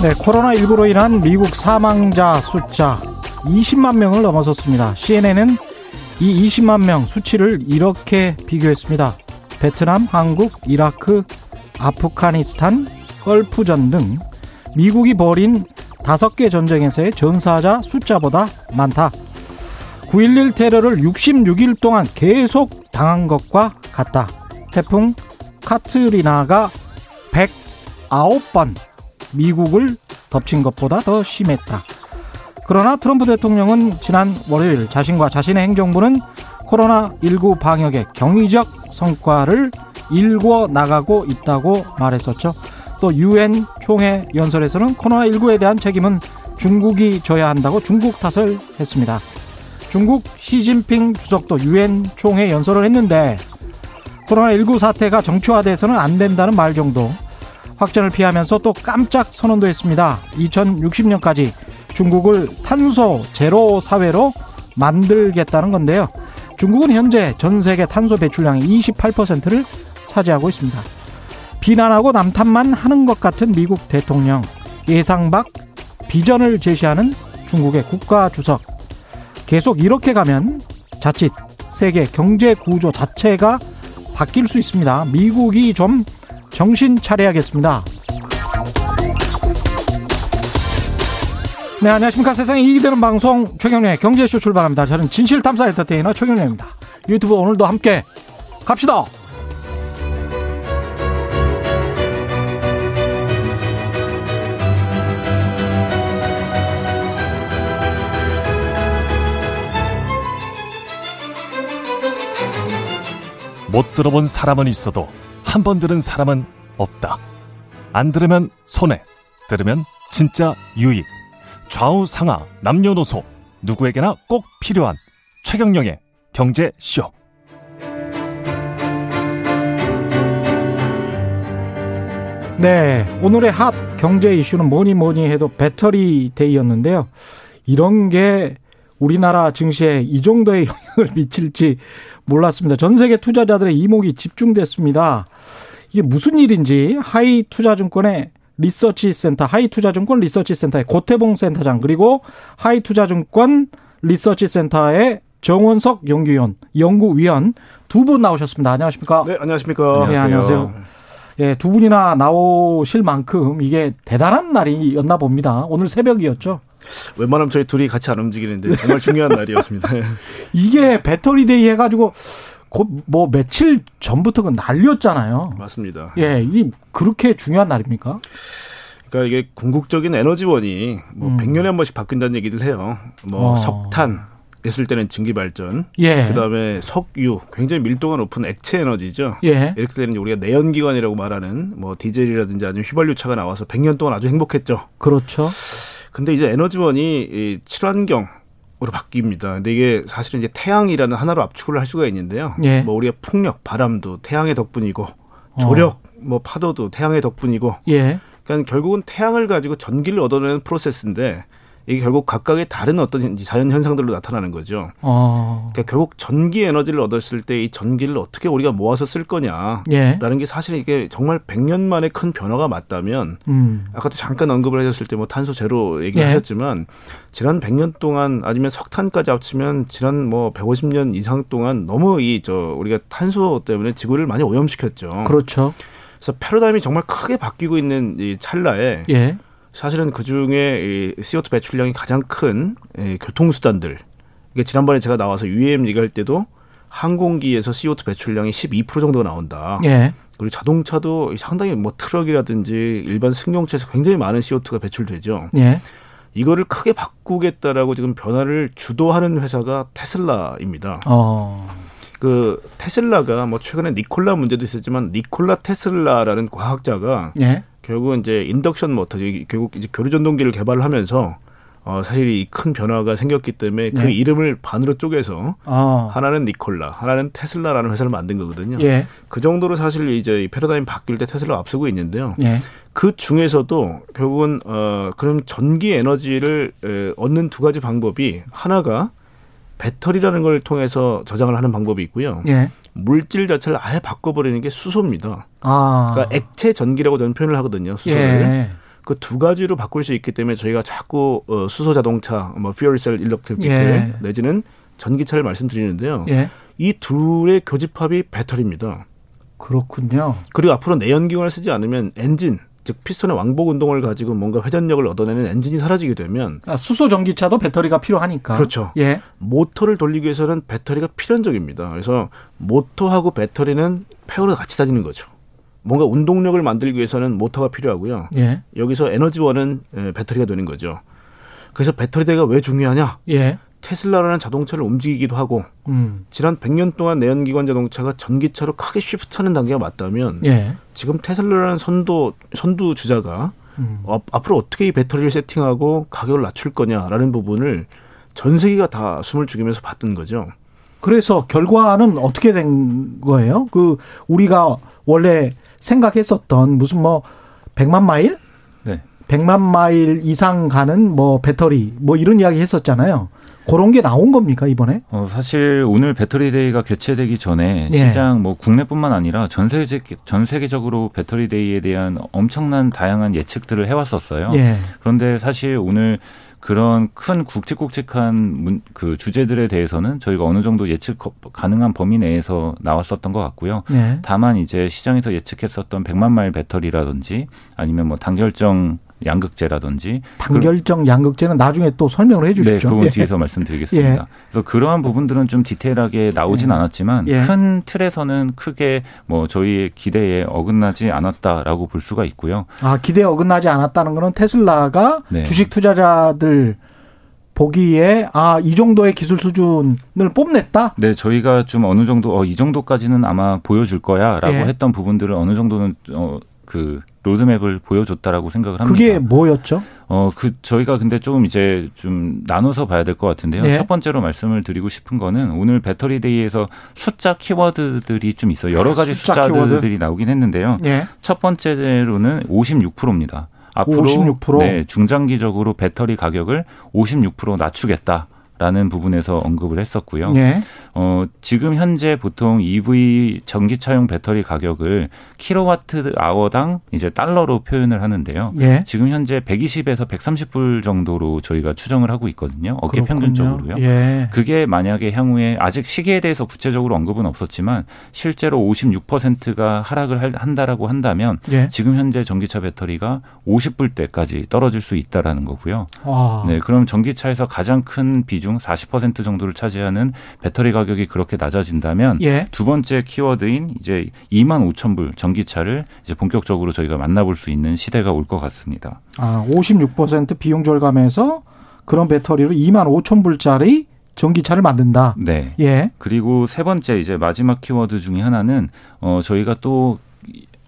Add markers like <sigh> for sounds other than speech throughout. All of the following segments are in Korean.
네, 코로나19로 인한 미국 사망자 숫자 20만 명을 넘어섰습니다. CNN은 이 20만 명 수치를 이렇게 비교했습니다. 베트남, 한국, 이라크, 아프가니스탄, 헐프전 등 미국이 벌인 다섯 개 전쟁에서의 전사자 숫자보다 많다. 9.11 테러를 66일 동안 계속 당한 것과 같다. 태풍 카트리나가 109번 미국을 덮친 것보다 더 심했다. 그러나 트럼프 대통령은 지난 월요일 자신과 자신의 행정부는 코로나19 방역의 경이적 성과를 일궈 나가고 있다고 말했었죠. 또 유엔 총회 연설에서는 코로나19에 대한 책임은 중국이 져야 한다고 중국 탓을 했습니다. 중국 시진핑 주석도 유엔 총회 연설을 했는데 코로나19 사태가 정치화돼서는 안 된다는 말 정도 확전을 피하면서 또 깜짝 선언도 했습니다. 2060년까지 중국을 탄소 제로 사회로 만들겠다는 건데요. 중국은 현재 전 세계 탄소 배출량의 28%를 차지하고 있습니다. 비난하고 남탓만 하는 것 같은 미국 대통령 예상 밖 비전을 제시하는 중국의 국가 주석 계속 이렇게 가면 자칫 세계 경제 구조 자체가 바뀔 수 있습니다. 미국이 좀 정신 차려야겠습니다. 네, 안녕하십니까. 세상에 이익이 되는 방송 최경련의 경제쇼 출발합니다. 저는 진실탐사 엔터테이너 최경련입니다. 유튜브 오늘도 함께 갑시다. 못 들어본 사람은 있어도 한 번 들은 사람은 없다. 안 들으면 손해, 들으면 진짜 유익. 좌우 상하 남녀노소 누구에게나 꼭 필요한 최경영의 경제쇼. 네, 오늘의 핫 경제 이슈는 뭐니 뭐니 해도 배터리 데이였는데요. 이런 게 우리나라 증시에 이 정도의 영향을 미칠지 몰랐습니다. 전 세계 투자자들의 이목이 집중됐습니다. 이게 무슨 일인지 하이 투자증권의 리서치 센터, 하이 투자증권 리서치 센터의 고태봉 센터장 그리고 하이 투자증권 리서치 센터의 정원석 연구위원, 연구위원 두 분 나오셨습니다. 안녕하십니까? 네, 안녕하십니까? 네, 안녕하세요. 예, 두 분이나 나오실 만큼 이게 대단한 날이었나 봅니다. 오늘 새벽이었죠. 웬만하면 저희 둘이 같이 안 움직이는데 정말 중요한 날이었습니다. <laughs> 이게 배터리 데이 해가지고 곧뭐 며칠 전부터 그 난리였잖아요. 맞습니다. 예, 이 그렇게 중요한 날입니까? 그러니까 이게 궁극적인 에너지원이 뭐 음. 100년에 한 번씩 바뀐다는 얘기를 해요. 뭐 어. 석탄 했을 때는 증기 발전, 예. 그다음에 석유, 굉장히 밀도가 높은 액체 에너지죠. 예. 이렇게 이제 우리가 내연 기관이라고 말하는 뭐 디젤이라든지 아니면 휘발유 차가 나와서 100년 동안 아주 행복했죠. 그렇죠. 근데 이제 에너지원이 이 친환경 으로 바뀝니다. 근데 이게 사실은 이제 태양이라는 하나로 압축을 할 수가 있는데요. 예. 뭐 우리가 풍력, 바람도 태양의 덕분이고 조력, 뭐 파도도 태양의 덕분이고 예. 그러니까 결국은 태양을 가지고 전기를 얻어내는 프로세스인데 이게 결국 각각의 다른 어떤 자연 현상들로 나타나는 거죠. 어. 그러니까 결국 전기 에너지를 얻었을 때 이 전기를 어떻게 우리가 모아서 쓸 거냐라는 예. 게 사실 이게 정말 100년 만에 큰 변화가 맞다면 음. 아까도 잠깐 언급을 해줬을 때 뭐 탄소 제로 얘기를 예. 하셨지만 지난 100년 동안 아니면 석탄까지 합치면 지난 뭐 150년 이상 동안 너무 이 저 우리가 탄소 때문에 지구를 많이 오염시켰죠. 그렇죠. 그래서 패러다임이 정말 크게 바뀌고 있는 이 찰나에 예. 사실은 그 중에 이 CO2 배출량이 가장 큰이 교통수단들. 이게 지난번에 제가 나와서 UAM 얘기할 때도 항공기에서 CO2 배출량이 12% 정도가 나온다. 예. 그리고 자동차도 상당히 뭐 트럭이라든지 일반 승용차에서 굉장히 많은 CO2가 배출되죠. 예. 이거를 크게 바꾸겠다라고 지금 변화를 주도하는 회사가 테슬라입니다. 어. 그 테슬라가 뭐 최근에 니콜라 문제도 있었지만 니콜라 테슬라라는 과학자가 예. 결국은 이제 인덕션 모터, 이 결국 이제 교류 전동기를 개발을 하면서 어 사실 이 큰 변화가 생겼기 때문에 그 네. 이름을 반으로 쪼개서 어. 하나는 니콜라, 하나는 테슬라라는 회사를 만든 거거든요. 예. 그 정도로 사실 이제 이 패러다임 바뀔 때 테슬라 앞서고 있는데요. 예. 그 중에서도 결국은 어 그럼 전기 에너지를 에, 얻는 두 가지 방법이 하나가 배터리라는 걸 통해서 저장을 하는 방법이 있고요. 예. 물질 자체를 아예 바꿔버리는 게 수소입니다. 아. 그러니까 액체 전기라고 저는 표현을 하거든요. 수소를. 예. 그두 가지로 바꿀 수 있기 때문에 저희가 자꾸 어, 수소 자동차, 뭐 퓨얼셀 일렉트릭 예. 내지는 전기차를 말씀드리는데요. 예. 이 둘의 교집합이 배터리입니다. 그렇군요. 그리고 앞으로 내연기관을 쓰지 않으면 엔진, 즉 피스톤의 왕복 운동을 가지고 뭔가 회전력을 얻어내는 엔진이 사라지게 되면 아, 수소 전기차도 배터리가 필요하니까. 그렇죠. 예. 모터를 돌리기 위해서는 배터리가 필연적입니다. 그래서 모터하고 배터리는 pair로 같이 다지는 거죠. 뭔가 운동력을 만들기 위해서는 모터가 필요하고요. 예. 여기서 에너지원은 에, 배터리가 되는 거죠. 그래서 배터리 데이가 왜 중요하냐? 예. 테슬라라는 자동차를 움직이기도 하고 음. 지난 100년 동안 내연기관 자동차가 전기차로 크게 shift하는 단계가 맞다면 예. 지금 테슬라라는 선도 선두 주자가 음. 어, 앞으로 어떻게 이 배터리를 세팅하고 가격을 낮출 거냐라는 부분을 전 세계가 다 숨을 죽이면서 봤던 거죠. 그래서 결과는 어떻게 된 거예요? 그 우리가 원래 생각했었던 무슨 뭐 100만 마일? 네. 100만 마일 이상 가는 뭐 배터리 뭐 이런 이야기 했었잖아요. 그런 게 나온 겁니까, 이번에? 어, 사실 오늘 배터리 데이가 개최되기 전에 예. 시장 뭐 국내뿐만 아니라 전 세계 전 세계적으로 배터리 데이에 대한 엄청난 다양한 예측들을 해왔었어요. 예. 그런데 사실 오늘 그런 큰 굵직굵직한 문, 그 주제들에 대해서는 저희가 어느 정도 예측 거- 가능한 범위 내에서 나왔었던 것 같고요. 예. 다만 이제 시장에서 예측했었던 100만 마일 배터리라든지 아니면 뭐 단결정 양극재라든지 단결정 양극재는 나중에 또 설명을 해 네, 주십시오. 그건 예. 뒤에서 말씀드리겠습니다. 예. 그래서 그러한 부분들은 좀 디테일하게 나오진 예. 않았지만 예. 큰 틀에서는 크게 뭐 저희의 기대에 어긋나지 않았다라고 볼 수가 있고요. 아, 기대에 어긋나지 않았다는 거는 테슬라가 네. 주식 투자자들 보기에 아, 이 정도의 기술 수준을 뽐냈다? 네, 저희가 좀 어느 정도 어, 이 정도까지는 아마 보여줄 거야라고 예. 했던 부분들을 어느 정도는 어, 그 로드맵을 보여줬다라고 생각을 합니다. 그게 뭐였죠? 어, 그, 저희가 근데 좀 이제 좀 나눠서 봐야 될 것 같은데요. 네. 첫 번째로 말씀을 드리고 싶은 거는 오늘 배터리 데이에서 숫자 키워드들이 좀 있어요. 여러 가지 아, 숫자 숫자들이 키워드? 나오긴 했는데요. 예. 첫 번째로는 56%입니다. 앞으로 56%? 네, 중장기적으로 배터리 가격을 56% 낮추겠다 라는 부분에서 언급을 했었고요. 예. 어, 지금 현재 보통 EV 전기차용 배터리 가격을 킬로와트 아워당 이제 달러로 표현을 하는데요. 예. 지금 현재 120에서 130불 정도로 저희가 추정을 하고 있거든요. 어깨 그렇군요. 평균적으로요. 예. 그게 만약에 향후에 아직 시기에 대해서 구체적으로 언급은 없었지만 실제로 56%가 하락을 할- 한다라고 한다면 예. 지금 현재 전기차 배터리가 50불대까지 떨어질 수 있다라는 거고요. 아. 네, 그럼 전기차에서 가장 큰 비중 40% 정도를 차지하는 배터리 가 격이 그렇게 낮아진다면 예. 두 번째 키워드인 이제 2만 5천 불 전기차를 이제 본격적으로 저희가 만나볼 수 있는 시대가 올 것 같습니다. 아, 56% 비용 절감해서 그런 배터리로 2만 5천 불짜리 전기차를 만든다. 네. 예. 그리고 세 번째 이제 마지막 키워드 중에 하나는 어 저희가 또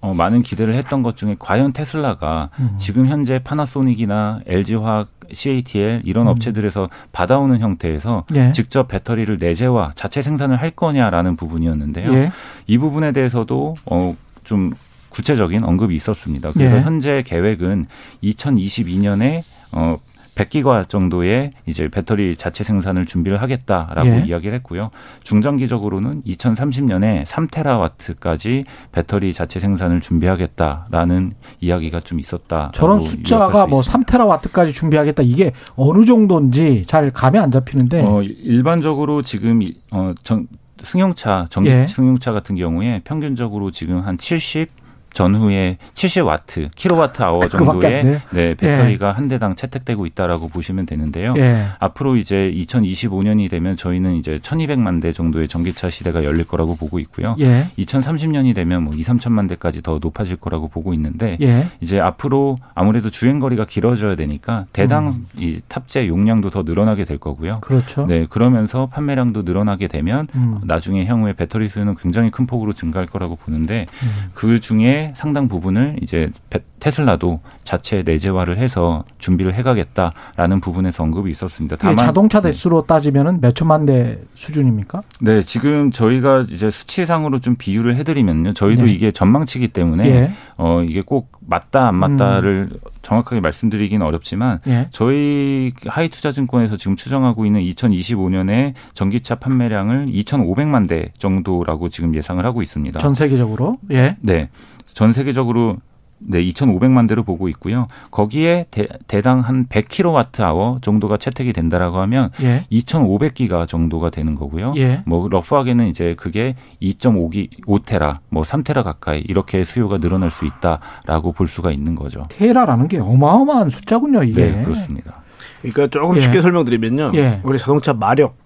어, 많은 기대를 했던 것 중에 과연 테슬라가 음. 지금 현재 파나소닉이나 LG화학, CATL 이런 음. 업체들에서 받아오는 형태에서 예. 직접 배터리를 내재화, 자체 생산을 할 거냐라는 부분이었는데요. 예. 이 부분에 대해서도 어, 좀 구체적인 언급이 있었습니다. 그래서 예. 현재 계획은 2022년에 어 100기가 정도의 이제 배터리 자체 생산을 준비를 하겠다라고 예. 이야기를 했고요. 중장기적으로는 2030년에 3테라와트까지 배터리 자체 생산을 준비하겠다라는 이야기가 좀 있었다. 저런 숫자가 뭐 3테라와트까지 준비하겠다. 이게 어느 정도인지 잘 감이 안 잡히는데. 어, 일반적으로 지금 이- 어, 전, 승용차, 전기 예. 승용차 같은 경우에 평균적으로 지금 한 70 전후에 70와트, 킬로와트 아워 안 정도의? 네, 배터리가 한 대당 채택되고 있다라고 보시면 되는데요. 예. 앞으로 이제 2025년이 되면 저희는 이제 1200만 대 정도의 전기차 시대가 열릴 거라고 보고 있고요. 예. 2030년이 되면 뭐 2, 3천만 대까지 더 높아질 거라고 보고 있는데 예. 이제 앞으로 아무래도 주행 거리가 길어져야 되니까 대당 음. 이 탑재 용량도 더 늘어나게 될 거고요. 그렇죠. 네, 그러면서 판매량도 늘어나게 되면 음. 나중에 향후에 배터리 수는 굉장히 큰 폭으로 증가할 거라고 보는데 음. 그 중에 상당 부분을 이제 베- 테슬라도 자체 내재화를 해서 준비를 해가겠다라는 부분에서 언급이 있었습니다. 이게 자동차 대수로 따지면은 몇 천만 대 수준입니까? 네, 지금 저희가 이제 수치상으로 좀 비유를 해드리면요, 저희도 네. 이게 전망치기 때문에 예. 어 이게 꼭 맞다 안 맞다를 정확하게 말씀드리기는 어렵지만 예. 저희 하이투자증권에서 지금 추정하고 있는 2025년에 전기차 판매량을 2,500만 대 정도라고 지금 예상을 하고 있습니다. 전 세계적으로. 예. 네. 전 세계적으로 네, 2,500만 대로 보고 있고요. 거기에 대, 당한 100kWh 정도가 채택이 된다라고 하면 예. 2,500기가 정도가 되는 거고요. 예. 뭐 러프하게는 이제 그게 2.5기 5테라, 뭐 3테라 가까이 이렇게 수요가 늘어날 수 있다라고 볼 수가 있는 거죠. 테라라는 게 어마어마한 숫자군요, 이게. 네, 그렇습니다. 그러니까 조금 예. 쉽게 설명드리면요. 예. 우리 자동차 마력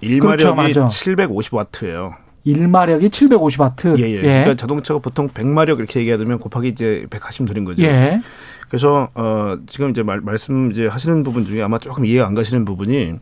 그렇죠, 1마력이 맞아. 750와트예요. 1마력이 750와트. 예, 예. 그러니까 자동차가 보통 100마력 이렇게 얘기하면 곱하기 이제 180 드린 거죠. 예. 그래서 어 지금 이제 말, 말씀 이제 하시는 부분 중에 아마 조금 이해가 안 가시는 부분이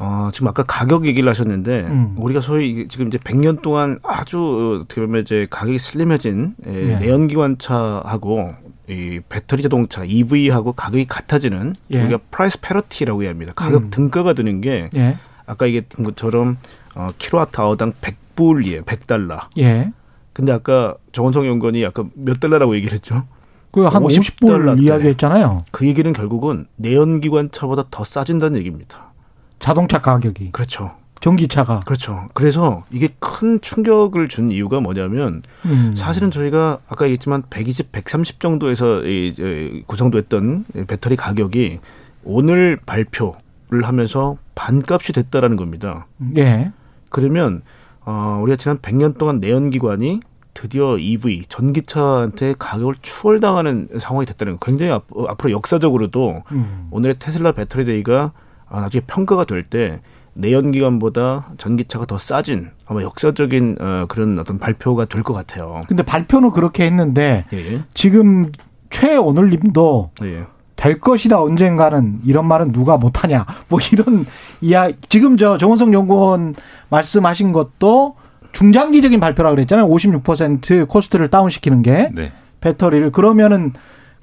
어 지금 아까 가격 얘기를 하셨는데 음. 우리가 소위 지금 이제 100년 동안 아주 어, 어떻게 보면 이제 가격이 슬림해진 예, 예. 내연기관차하고 이 배터리 자동차 EV하고 가격이 같아지는 예. 우리가 price parity라고 합니다. 가격 음. 등가가 드는 게 예. 아까 얘기했던 것처럼 어, kilowatt hour당 100불이에요. 100달러. 예. 근데 아까 정원성 연구원이 아까 몇 달러라고 얘기를 했죠? 그한 50 50불 달러대. 이야기했잖아요. 그 얘기는 결국은 내연기관차보다 더 싸진다는 얘기입니다. 자동차 가격이. 그렇죠. 전기차가. 그렇죠. 그래서 이게 큰 충격을 준 이유가 뭐냐면 음. 사실은 저희가 아까 얘기했지만 120, 130 정도에서 이제 구성됐던 배터리 가격이 오늘 발표를 하면서 반값이 됐다라는 겁니다. 예. 그러면 어, 우리가 지난 100년 동안 내연기관이 드디어 EV 전기차한테 가격을 추월당하는 상황이 됐다는 거. 굉장히 앞, 어, 앞으로 역사적으로도 음. 오늘의 테슬라 배터리 데이가 아, 나중에 평가가 될 때 내연기관보다 전기차가 더 싸진 아마 역사적인 어, 그런 어떤 발표가 될 것 같아요. 근데 발표는 그렇게 했는데 예, 지금 최오늘님도 예. 될 것이다 언젠가는. 이런 말은 누가 못하냐. 뭐 이런 이야 지금 저 정원성 연구원 말씀하신 것도 중장기적인 발표라 그랬잖아요. 56% 코스트를 다운시키는 게. 네. 배터리를. 그러면은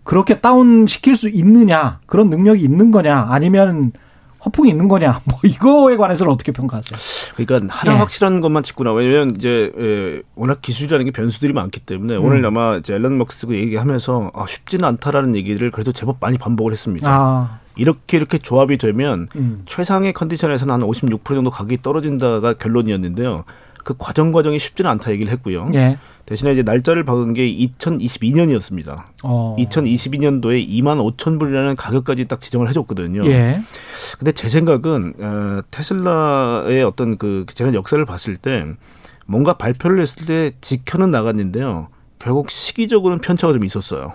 그렇게 다운시킬 수 있느냐. 그런 능력이 있는 거냐. 아니면 허풍이 있는 거냐 <laughs> 뭐 이거에 관해서는 어떻게 평가하세요? 그러니까 하나 예. 확실한 것만 나와요. 왜냐면 이제 에, 워낙 기술이라는 게 변수들이 많기 때문에 음. 오늘 아마 이제 앨런 머스크 얘기하면서 아, 쉽지는 않다라는 얘기를 그래도 제법 많이 반복을 했습니다. 아, 이렇게 이렇게 조합이 되면 음. 최상의 컨디션에서는 한 56% 정도 가격이 떨어진다가 결론이었는데요. 그 과정 과정이 쉽지는 않다 얘기를 했고요. 예, 대신에 이제 날짜를 박은 게 2022년이었습니다. 어, 2022년도에 2만 5천 불이라는 가격까지 딱 지정을 해줬거든요. 예, 근데 제 생각은 어, 테슬라의 어떤 그 지난 역사를 봤을 때 뭔가 발표를 했을 때 지켜는 나갔는데요. 결국 시기적으로는 편차가 좀 있었어요.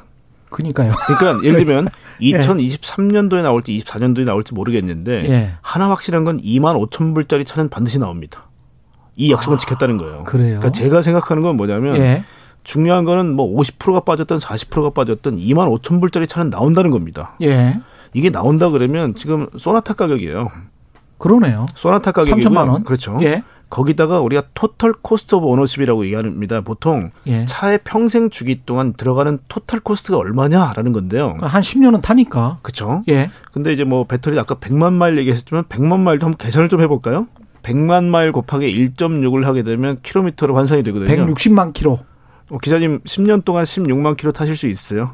그니까요. 그러니까 <laughs> 예를 들면 예. 2023년도에 나올지 24년도에 나올지 모르겠는데 예, 하나 확실한 건 2만 5천 불짜리 차는 반드시 나옵니다. 이 약속은 지켰다는 거예요. 아, 그래요. 그러니까 제가 생각하는 건 뭐냐면 예, 중요한 거는 뭐 50%가 빠졌던 40%가 빠졌던 2만 5천 불짜리 차는 나온다는 겁니다. 예, 이게 나온다 그러면 지금 소나타 가격이에요. 그러네요. 소나타 가격이 3천만 원. 그렇죠. 예, 거기다가 우리가 total cost of ownership이라고 얘기합니다. 보통 예. 차의 평생 주기 동안 들어가는 total cost가 얼마냐라는 건데요. 한 10년은 타니까. 그렇죠. 예. 근데 이제 뭐 배터리 아까 100만 마일 얘기했지만 100만 마일도 한번 계산을 좀 해볼까요? 100만 마일 곱하기 1.6을 하게 되면 킬로미터로 환산이 되거든요. 160만 킬로. 어, 기자님 10년 동안 16만 킬로 타실 수 있어요?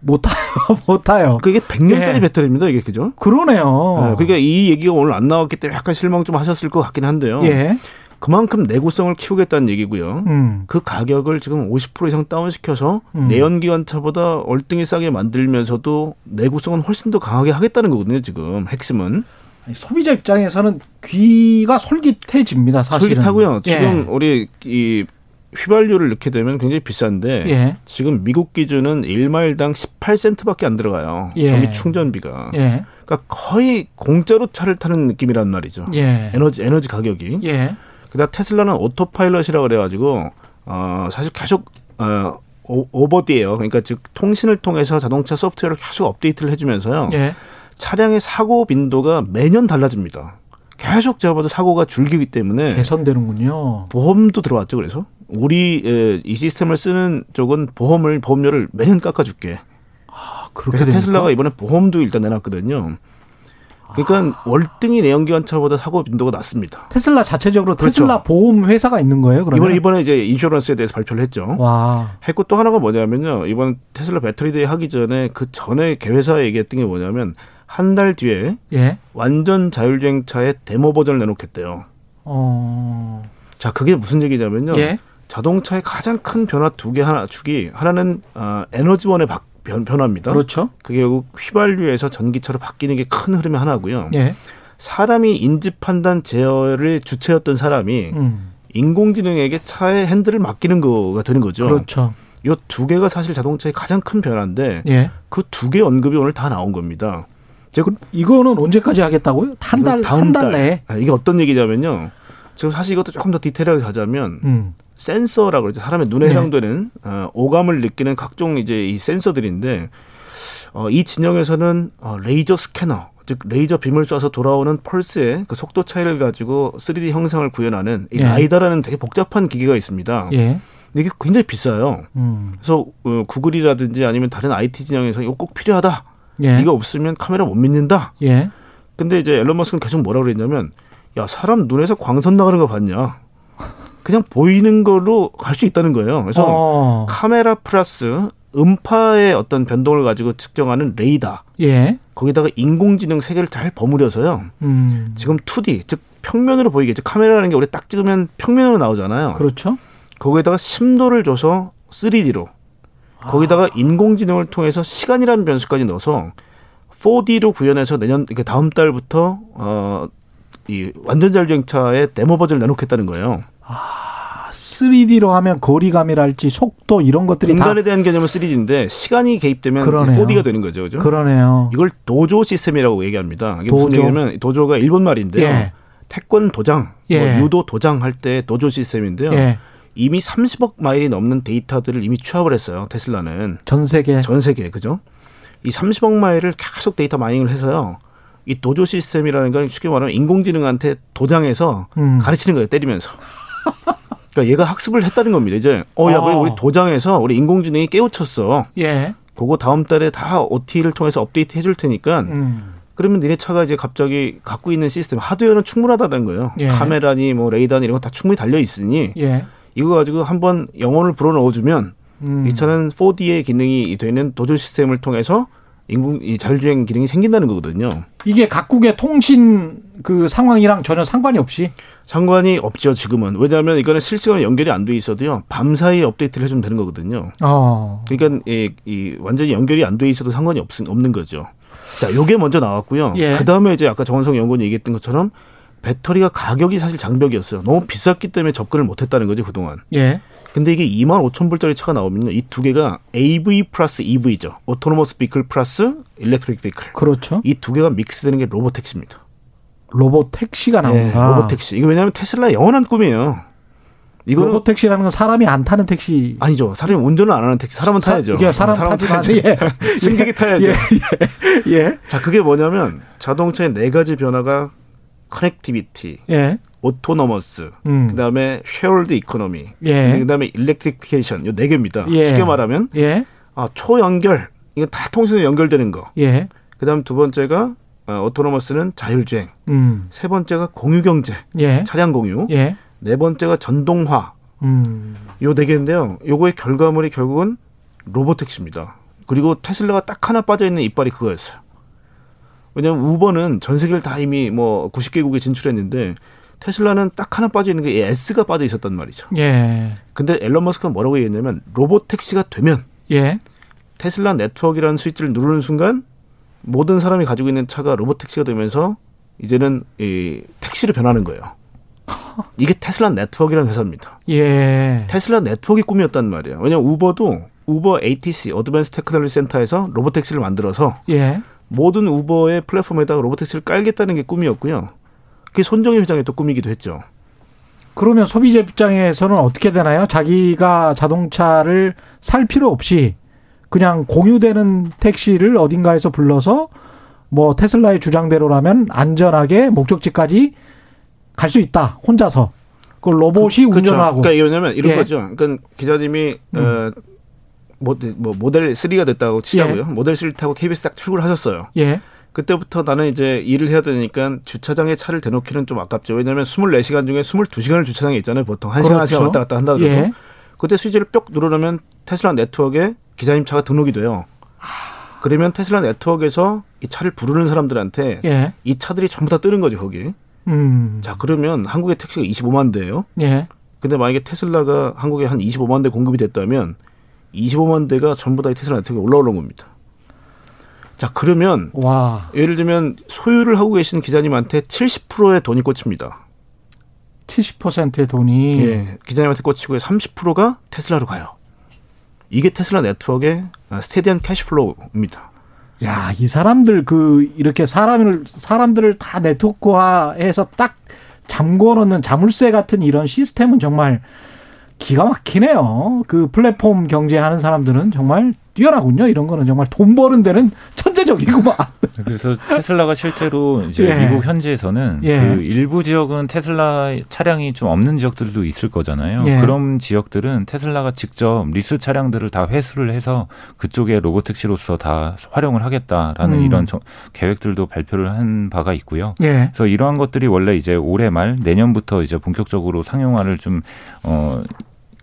못 타요. <laughs> 못 타요. 그게 100년짜리 예. 배터리입니다, 이게 그죠? 그러네요. 네, 그러니까 이 얘기가 오늘 안 나왔기 때문에 약간 실망 좀 하셨을 것 같긴 한데요. 예. 그만큼 내구성을 키우겠다는 얘기고요. 음. 그 가격을 지금 50% 이상 다운시켜서 음. 내연기관차보다 얼등이 싸게 만들면서도 내구성은 훨씬 더 강하게 하겠다는 거거든요. 지금 핵심은 아니, 소비자 입장에서는 귀가 솔깃해집니다. 사실은. 솔깃하고요. 예. 지금 우리 이 휘발유를 넣게 되면 굉장히 비싼데 예. 지금 미국 기준은 1마일당 18센트밖에 안 들어가요. 예. 전기 충전비가. 예. 그러니까 거의 공짜로 차를 타는 느낌이란 말이죠. 예. 에너지 에너지 가격이. 예. 그다음 테슬라는 Autopilot이라고 그래가지고 어 사실 계속 어 오- 오버디예요. 그러니까 즉 통신을 통해서 자동차 소프트웨어를 계속 업데이트를 해주면서요. 예. 차량의 사고 빈도가 매년 달라집니다. 계속 제가 봐도 사고가 줄기 때문에 개선되는군요. 보험도 들어왔죠. 그래서 우리 에, 이 시스템을 쓰는 쪽은 보험을 보험료를 매년 깎아줄게. 아, 그렇게 그래서 되니까? 테슬라가 이번에 보험도 일단 내놨거든요. 그러니까 월등히 내연기관차보다 사고 빈도가 낮습니다. 테슬라 자체적으로 그렇죠. 테슬라 보험 회사가 있는 거예요, 그러면? 이번에 이번에 이제 insurance에 대해서 발표를 했죠. 와. 했고 또 하나가 뭐냐면요. 이번 테슬라 배터리 데이 하기 전에 그 전에 개회사에 얘기했던 게 뭐냐면 한 달 뒤에 예. 완전 자율주행차의 데모 버전을 내놓겠대요. 어. 자, 그게 무슨 얘기냐면요. 예. 자동차의 가장 큰 변화 두 개 하나 축이 하나는 어, 에너지원의 바, 변, 변화입니다. 그렇죠. 그게 결국 휘발유에서 전기차로 바뀌는 게 큰 흐름의 하나고요. 예. 사람이 인지 판단 제어를 주체였던 사람이 음. 인공지능에게 차의 핸들을 맡기는 거가 되는 거죠. 그렇죠. 이 두 개가 사실 자동차의 가장 큰 변화인데 예. 그두 개 언급이 오늘 다 나온 겁니다. 그, 이거는 언제까지 하겠다고요? 한 달, 한 달 내에? 아, 이게 어떤 얘기냐면요. 지금 사실 이것도 조금 더 디테일하게 가자면 음. 센서라고 그러죠. 사람의 눈에 네. 해당되는 어, 오감을 느끼는 각종 이제 이 센서들인데 어, 이 진영에서는 어, 레이저 스캐너 즉 레이저 빔을 쏴서 돌아오는 펄스의 그 속도 차이를 가지고 3D 형상을 구현하는 이 예. 라이다라는 되게 복잡한 기계가 있습니다. 예. 이게 굉장히 비싸요. 음. 그래서 어, 구글이라든지 아니면 다른 IT 진영에서 이거 꼭 필요하다. 예. 이거 없으면 카메라 못 믿는다. 예. 근데 이제 앨런 머스크는 계속 뭐라 그랬냐면 야 사람 눈에서 광선 나가는 거 봤냐? 그냥 보이는 걸로 갈 수 있다는 거예요. 그래서 어. 카메라 플러스 음파의 어떤 변동을 가지고 측정하는 레이더 예. 거기다가 인공지능 세계를 잘 버무려서요. 음. 지금 2D 즉 평면으로 보이겠죠. 카메라라는 게 우리 딱 찍으면 평면으로 나오잖아요. 그렇죠. 거기에다가 심도를 줘서 3D로 거기다가 인공지능을 통해서 시간이라는 변수까지 넣어서 4D로 구현해서 내년 이렇게 다음 달부터 어이 완전 자율주행차의 데모 버전을 내놓겠다는 거예요. 3D로 하면 거리감이랄지 속도 이런 것들이 공간에 대한 개념은 3D인데 시간이 개입되면 그러네요. 4D가 되는 거죠, 그죠? 다 그러네요. 이걸 도조 시스템이라고 얘기합니다. 이게 무슨 도조? 얘기냐면 도조가 일본 말인데요. 예. 태권 도장, 예. 뭐 유도 도장 할 때 도조 시스템인데요. 예. 이미 30억 마일이 넘는 데이터들을 이미 취합을 했어요. 테슬라는 전 세계 전 세계 그죠? 이 30억 마일을 계속 data mining을 해서요. 이 도조 시스템이라는 건 쉽게 말하면 인공지능한테 도장해서 음. 가르치는 거예요. 때리면서. 그러니까 얘가 학습을 했다는 겁니다. 이제 어야 어. 우리 도장에서 우리 인공지능이 깨우쳤어. 예. 그거 다음 달에 다 OTA를 통해서 업데이트 해줄 테니까 음. 그러면 니네 차가 이제 갑자기 갖고 있는 시스템 하드웨어는 충분하다는 거예요. 예. 카메라니 뭐 레이더니 이런 거 다 충분히 달려 있으니 예. 이거 가지고 한번 영혼을 불어 넣어주면 음. 이 차는 4D의 기능이 되는 도조 시스템을 통해서 인공 이 자율주행 기능이 생긴다는 거거든요. 이게 각국의 통신 그 상황이랑 전혀 상관이 없이 상관이 없죠 지금은 왜냐하면 이거는 실시간 연결이 안 돼 있어도요 밤 사이에 업데이트를 해주면 되는 거거든요. 어. 그러니까 이, 이 완전히 연결이 안 돼 있어도 상관이 없, 없는 거죠. 자, 요게 먼저 나왔고요. 예. 그 다음에 이제 아까 정원성 연구원이 얘기했던 것처럼 배터리가 가격이 사실 장벽이었어요. 너무 비쌌기 때문에 접근을 못했다는 거지 그동안. 예. 근데 이게 2만 5천 불짜리 차가 나오면요, 이 두 개가 AV plus EV죠. Autonomous vehicle plus electric vehicle. 그렇죠. 이 두 개가 mix되는 게 로봇 택시입니다. 로봇 택시가 네, 나온다. 로봇 택시. 이거 왜냐하면 테슬라의 영원한 꿈이에요. 이거는 로봇 택시라는 건 사람이 안 타는 택시. 아니죠. 사람이 운전을 안 하는 택시. 사람은 타야죠. 이게 사람, 타지만 타야죠. <laughs> 예. 승객이 타야죠. 예. 예. 예. 자, 그게 뭐냐면 자동차의 네 가지 변화가 connectivity, 예. autonomous, 음. 그 다음에 shared economy, 예. 그 다음에 electrification 요 네 개입니다. 예. 쉽게 말하면 예. 아, 초연결 이거 다 통신에 연결되는 거. 예. 그다음 두 번째가 어, autonomous는 자율주행. 음. 세 번째가 공유 경제, 예. 차량 공유. 예. 네 번째가 전동화. 음. 요네 개인데요. 요거의 결과물이 결국은 로보택시입니다. 그리고 테슬라가 딱 하나 빠져 있는 이빨이 그거였어요. 왜냐하면 우버는 전 세계를 다 이미 뭐 90개국에 진출했는데 테슬라는 딱 하나 빠져 있는 게이 S가 빠져 있었단 말이죠. 예. 근데 앨런 머스크가 뭐라고 얘기했냐면 로보택시가 되면 예. 테슬라 네트워크라는 스위치를 누르는 순간 모든 사람이 가지고 있는 차가 로보택시가 되면서 이제는 이 택시로 변하는 거예요. <laughs> 이게 테슬라 네트워크라는 회사입니다. 예. 테슬라 네트워크의 꿈이었단 말이에요. 왜냐면 우버도 우버 ATC Advanced Technology Center에서 로보택시를 만들어서 예. 모든 우버의 플랫폼에다가 로보택시를 깔겠다는 게 꿈이었고요. 그게 손정의 회장의 또 꿈이기도 했죠. 그러면 소비자 입장에서는 어떻게 되나요? 자기가 자동차를 살 필요 없이 그냥 공유되는 택시를 어딘가에서 불러서 뭐 테슬라의 주장대로라면 안전하게 목적지까지 갈 수 있다. 혼자서. 그걸 로봇이 그렇죠. 운전하고. 그러니까 이게 왜냐면 이런 예. 거죠. 그러니까 기자님이 음. 어, 모, 뭐 모델 3가 됐다고 치자고요. 예. 모델 3를 타고 KBS 딱 출근을 하셨어요. 예. 그때부터 나는 이제 일을 해야 되니까 주차장에 차를 대놓기는 좀 아깝죠. 왜냐하면 24시간 중에 22시간을 주차장에 있잖아요. 보통 1시간, 그렇죠. 1시간 왔다 갔다 한다 그래도. 예. 그때 스위치를 뿅 누르면 테슬라 네트워크에 기자님 차가 등록이 돼요. 그러면 테슬라 네트워크에서 이 차를 부르는 사람들한테 예. 이 차들이 전부 다 뜨는 거죠, 거기. 음. 자, 그러면 한국의 택시가 25만 대예요. 예. 근데 만약에 테슬라가 한국에 한 25만 대 공급이 됐다면 25만 대가 전부 다 테슬라 네트워크에 올라오는 겁니다. 자, 그러면 와. 예를 들면 소유를 하고 계신 기자님한테 70%의 돈이 꽂힙니다. 70%의 돈이 예, 기자님한테 꽂히고 30%가 테슬라로 가요. 이게 테슬라 네트워크의 steady한 cash flow입니다. 야, 이 사람들 그 이렇게 사람을 사람들을 다 네트워크화해서 딱 잠궈 놓는 자물쇠 같은 이런 시스템은 정말 기가 막히네요. 그 플랫폼 경제하는 사람들은 정말 뛰어나군요. 이런 거는 정말 돈 버는 데는 천재적이구만. <laughs> 그래서 테슬라가 실제로 이제 예. 미국 현지에서는 예. 그 일부 지역은 테슬라 차량이 좀 없는 지역들도 있을 거잖아요. 예. 그런 지역들은 테슬라가 직접 리스 차량들을 다 회수를 해서 그쪽에 로보택시로서 다 활용을 하겠다라는 음. 이런 정- 계획들도 발표를 한 바가 있고요. 예. 그래서 이러한 것들이 원래 이제 올해 말 내년부터 이제 본격적으로 상용화를 좀 어,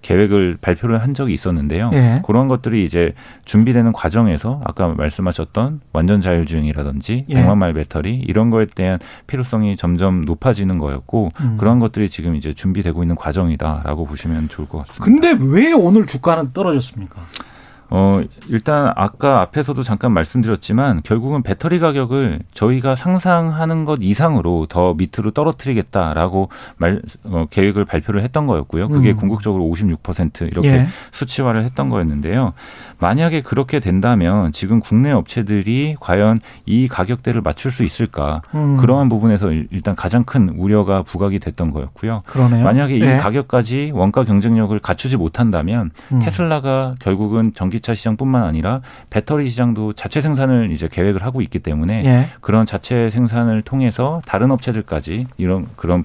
계획을 발표를 한 적이 있었는데요. 예. 그런 것들이 이제 준비되는 과정에서 아까 말씀하셨던 완전 자율주행이라든지 예. 100만 마일 배터리 이런 거에 대한 필요성이 점점 높아지는 거였고 음. 그런 것들이 지금 이제 준비되고 있는 과정이다라고 보시면 좋을 것 같습니다. 근데 왜 오늘 주가는 떨어졌습니까? 어, 일단 아까 앞에서도 잠깐 말씀드렸지만 결국은 배터리 가격을 저희가 상상하는 것 이상으로 더 밑으로 떨어뜨리겠다라고 말, 어, 계획을 발표를 했던 거였고요. 그게 음. 궁극적으로 56% 이렇게 예. 수치화를 했던 거였는데요. 만약에 그렇게 된다면 지금 국내 업체들이 과연 이 가격대를 맞출 수 있을까? 음. 그러한 부분에서 일- 일단 가장 큰 우려가 부각이 됐던 거였고요. 그러네요. 만약에 이 예. 가격까지 원가 경쟁력을 갖추지 못한다면 음. 테슬라가 결국은 전기 차 시장뿐만 아니라 배터리 시장도 자체 생산을 이제 계획을 하고 있기 때문에 예. 그런 자체 생산을 통해서 다른 업체들까지 이런 그런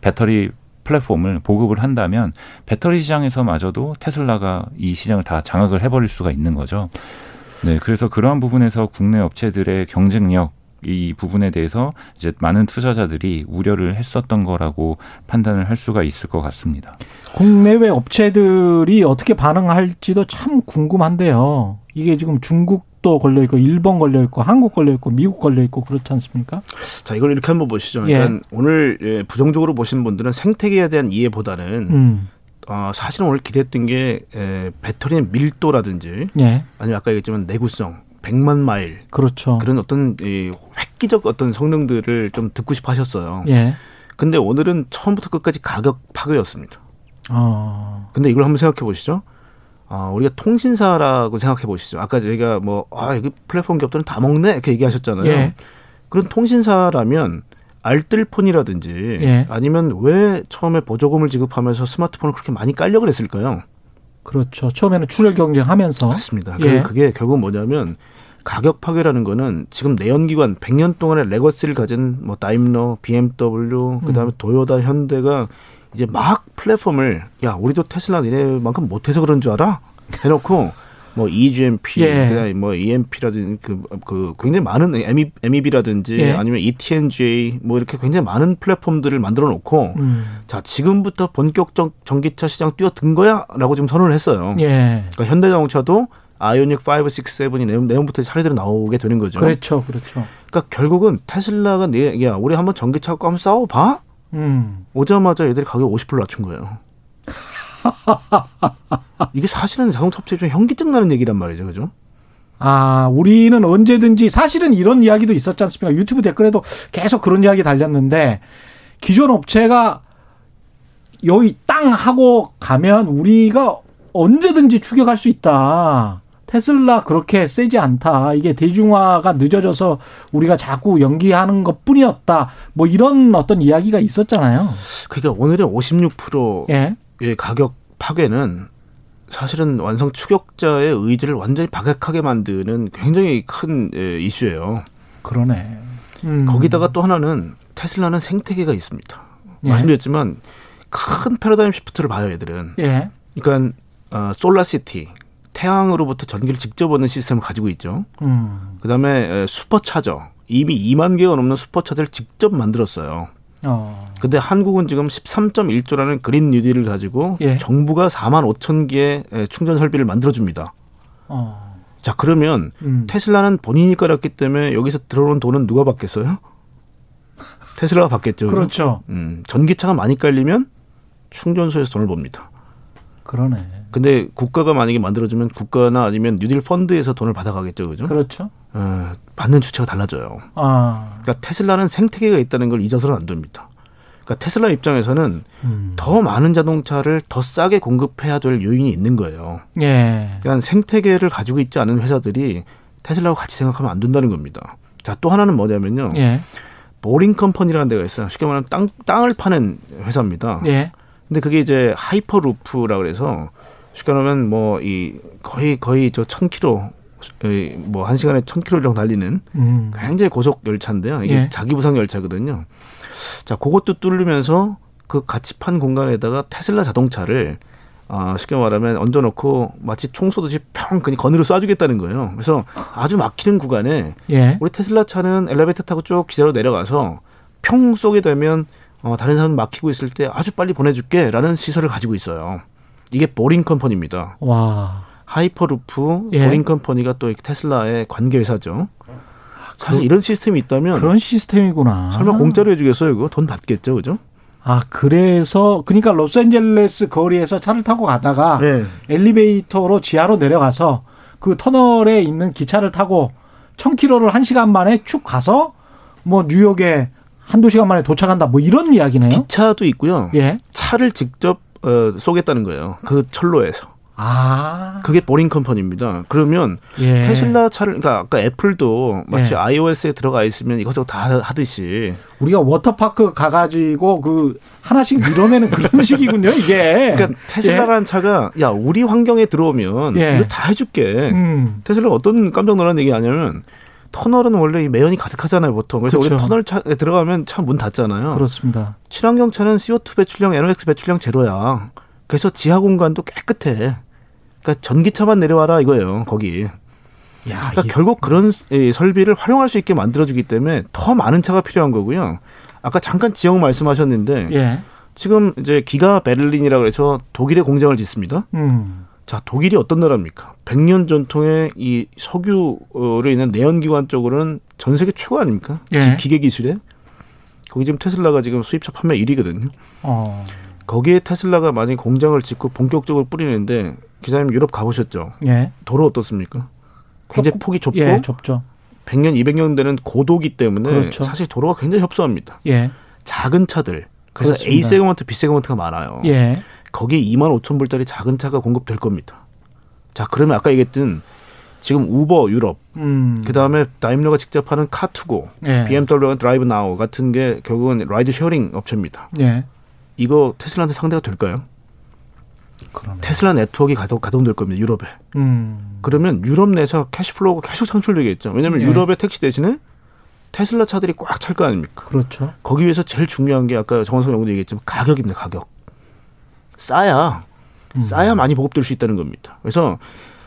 배터리 플랫폼을 보급을 한다면 배터리 시장에서마저도 테슬라가 이 시장을 다 장악을 해버릴 수가 있는 거죠. 네, 그래서 그러한 부분에서 국내 업체들의 경쟁력 이 부분에 대해서 이제 많은 투자자들이 우려를 했었던 거라고 판단을 할 수가 있을 것 같습니다. 국내외 업체들이 어떻게 반응할지도 참 궁금한데요. 이게 지금 중국도 걸려 있고 일본 걸려 있고 한국 걸려 있고 미국 걸려 있고 그렇지 않습니까? 자, 이걸 이렇게 한번 보시죠. 예. 일단 오늘 예, 부정적으로 보신 분들은 생태계에 대한 이해보다는 음. 어, 사실은 오늘 기대했던 게 에, 배터리의 밀도라든지 예. 아니면 아까 얘기했지만 내구성, 100만 마일 그렇죠. 그런 어떤 이 획기적 어떤 성능들을 좀 듣고 싶어 하셨어요. 예. 근데 오늘은 처음부터 끝까지 가격 파괴였습니다. 어. 근데 이걸 한번 생각해 보시죠. 아, 우리가 통신사라고 생각해 보시죠. 아까 저희가 뭐, 아, 이거 플랫폼 기업들은 다 먹네? 이렇게 얘기하셨잖아요. 예. 그런 통신사라면 알뜰폰이라든지 예. 아니면 왜 처음에 보조금을 지급하면서 스마트폰을 그렇게 많이 깔려 그랬을까요? 그렇죠. 처음에는 출혈 경쟁하면서. 예. 그- 그게 결국 뭐냐면 가격 파괴라는 거는 지금 내연기관 100년 동안의 레거시를 가진 뭐 다임러, BMW, 그다음에 음. 도요다, 현대가 이제 막 플랫폼을 야 우리도 테슬라 니네만큼 못해서 그런 줄 알아? 해놓고 뭐 EGMP, 예. 그다음에 뭐 EMP라든지 그, 그 굉장히 많은 MEB라든지 예. 아니면 ETNGA 뭐 이렇게 굉장히 많은 플랫폼들을 만들어 놓고 음. 자 지금부터 본격 적 전기차 시장 뛰어든 거야라고 지금 선언을 했어요. 예. 그러니까 현대자동차도 아이오닉 5, 6, 7이 내년, 내년부터 차례대로 나오게 되는 거죠. 그렇죠. 그렇죠. 그러니까 결국은 테슬라가 내, 야, 우리 한번 전기차 갖고 한번 싸워봐? 음. 오자마자 얘들이 가격 50% 낮춘 거예요. <laughs> 이게 사실은 자동차 업체 중에 현기증 나는 얘기란 말이죠. 그죠? 아, 우리는 언제든지 사실은 이런 이야기도 있었지 않습니까? 유튜브 댓글에도 계속 그런 이야기 달렸는데 기존 업체가 여기 땅 하고 가면 우리가 언제든지 추격할 수 있다. 테슬라 그렇게 세지 않다. 이게 대중화가 늦어져서 우리가 자꾸 연기하는 것 뿐이었다. 뭐 이런 어떤 이야기가 있었잖아요. 그러니까 오늘의 56%의 예. 가격 파괴는 사실은 완성 추격자의 의지를 완전히 박약하게 만드는 굉장히 큰 예, 이슈예요. 그러네. 음. 거기다가 또 하나는 테슬라는 생태계가 있습니다. 예. 말씀드렸지만 큰 패러다임 시프트를 봐요, 얘들은. 예. 그러니까 어, 솔라시티 태양으로부터 전기를 직접 얻는 시스템을 가지고 있죠. 음. 그다음에 에, 슈퍼차저 이미 2만 개가 넘는 슈퍼차저를 직접 만들었어요. 어. 근데 한국은 지금 13.1조라는 그린 뉴딜을 가지고 예. 정부가 4만 5천 개의 에, 충전 설비를 만들어줍니다. 어. 자 그러면 음. 테슬라는 본인이 깔았기 때문에 여기서 들어오는 돈은 누가 받겠어요? 테슬라가 받겠죠. 그렇죠. 음, 전기차가 많이 깔리면 충전소에서 돈을 봅니다. 그러네. 근데 국가가 만약에 만들어주면 국가나 아니면 뉴딜 펀드에서 돈을 받아가겠죠, 그죠? 그렇죠. 어, 받는 주체가 달라져요. 아, 그러니까 테슬라는 생태계가 있다는 걸 잊어서는 안 됩니다. 그러니까 테슬라 입장에서는 음. 더 많은 자동차를 더 싸게 공급해야 될 요인이 있는 거예요. 예. 그러니까 생태계를 가지고 있지 않은 회사들이 테슬라와 같이 생각하면 안 된다는 겁니다. 자, 또 하나는 뭐냐면요. 예. 보링 컴퍼니라는 데가 있어요. 쉽게 말하면 땅, 땅을 파는 회사입니다. 예. 근데 그게 이제 하이퍼루프라 그래서 쉽게 말하면 뭐 이 거의 거의 저 1000km 뭐한 시간에 1000km 정도 달리는 음. 굉장히 고속 열차인데요. 이게 예. 자기 부상 열차거든요. 자, 그것도 뚫으면서 그 같이 판 공간에다가 테슬라 자동차를 아, 쉽게 말하면 얹어놓고 마치 총 쏘듯이 펑 그냥 거느려 쏴주겠다는 거예요. 그래서 아주 막히는 구간에 예. 우리 테슬라 차는 엘리베이터 타고 쭉 기차로 내려가서 펑 쏘게 되면 어, 다른 사람 막히고 있을 때 아주 빨리 보내줄게라는 시설을 가지고 있어요. 이게 보링 컴퍼니입니다. 와. 하이퍼루프 예. 보링 컴퍼니가 또 테슬라의 관계 회사죠. 사실 이런 시스템이 있다면 그런 시스템이구나. 설마 공짜로 해주겠어요? 이거 돈 받겠죠, 그죠? 아, 그래서 그러니까 로스앤젤레스 거리에서 차를 타고 가다가 네. 엘리베이터로 지하로 내려가서 그 터널에 있는 기차를 타고 1000km를 1시간 만에 쭉 가서 뭐 뉴욕에 한두 시간 만에 도착한다. 뭐 이런 이야기네요. 기차도 있고요. 예. 차를 직접 어, 쏘겠다는 거예요. 그 철로에서. 아. 그게 보링 컴퍼니입니다. 그러면 예. 테슬라 차를 그러니까 아까 애플도 마치 예. iOS에 들어가 있으면 이것저것 다 하듯이 우리가 워터파크 가 가지고 그 하나씩 밀어내는 그런 <laughs> 식이군요, 이게. 그러니까 테슬라라는 차가 야 우리 환경에 들어오면 예. 이거 다 해줄게. 음. 테슬라 어떤 깜짝 놀란 얘기 아니냐면 터널은 원래 이 매연이 가득하잖아요 보통. 그래서 그렇죠. 우리 터널 차에 들어가면 차 문 닫잖아요. 그렇습니다. 친환경 차는 CO2 배출량, NOx 배출량 제로야. 그래서 지하 공간도 깨끗해. 그러니까 전기차만 내려와라 이거예요 거기. 야, 그러니까 이- 결국 그런 이 설비를 활용할 수 있게 만들어주기 때문에 더 많은 차가 필요한 거고요. 아까 잠깐 지역 말씀하셨는데 예. 지금 이제 기가 베를린이라고 해서 독일의 공장을 짓습니다. 음. 자, 독일이 어떤 나라입니까? 100년 전통의 이 석유로 있는 내연기관 쪽으로는 전 세계 최고 아닙니까? 예. 기, 계 기술에. 거기 지금 테슬라가 지금 수입차 판매 1위거든요. 어. 거기에 테슬라가 만약 공장을 짓고 본격적으로 뿌리는데 기자님 유럽 가보셨죠? 예. 도로 어떻습니까? 굉장히 폭이 좁고 예, 좁죠. 100년, 200년 되는 고도기 때문에 그렇죠. 사실 도로가 굉장히 협소합니다. 예. 작은 차들. 그래서 그렇습니다. A 세그먼트, B 세그먼트가 많아요. 예. 거기에 2만 5천 불짜리 작은 차가 공급될 겁니다. 자, 그러면 아까 얘기했던 지금 우버 유럽, 음. 그 다음에 다임러가 직접 하는 Car2Go, 예. BMW가 DriveNow 같은 게 결국은 ride sharing 업체입니다. 예. 이거 테슬라한테 상대가 될까요? 그러네. 테슬라 네트워크가 가동, 가동될 겁니다. 유럽에. 음. 그러면 유럽 내에서 cash flow가 계속 창출되겠죠. 왜냐하면 예. 유럽의 택시 대신에 테슬라 차들이 꽉 찰 거 아닙니까? 그렇죠. 거기 위해서 제일 중요한 게 아까 정원석 연구원도 얘기했지만 가격입니다. 가격. 싸야 음. 싸야 많이 보급될 수 있다는 겁니다. 그래서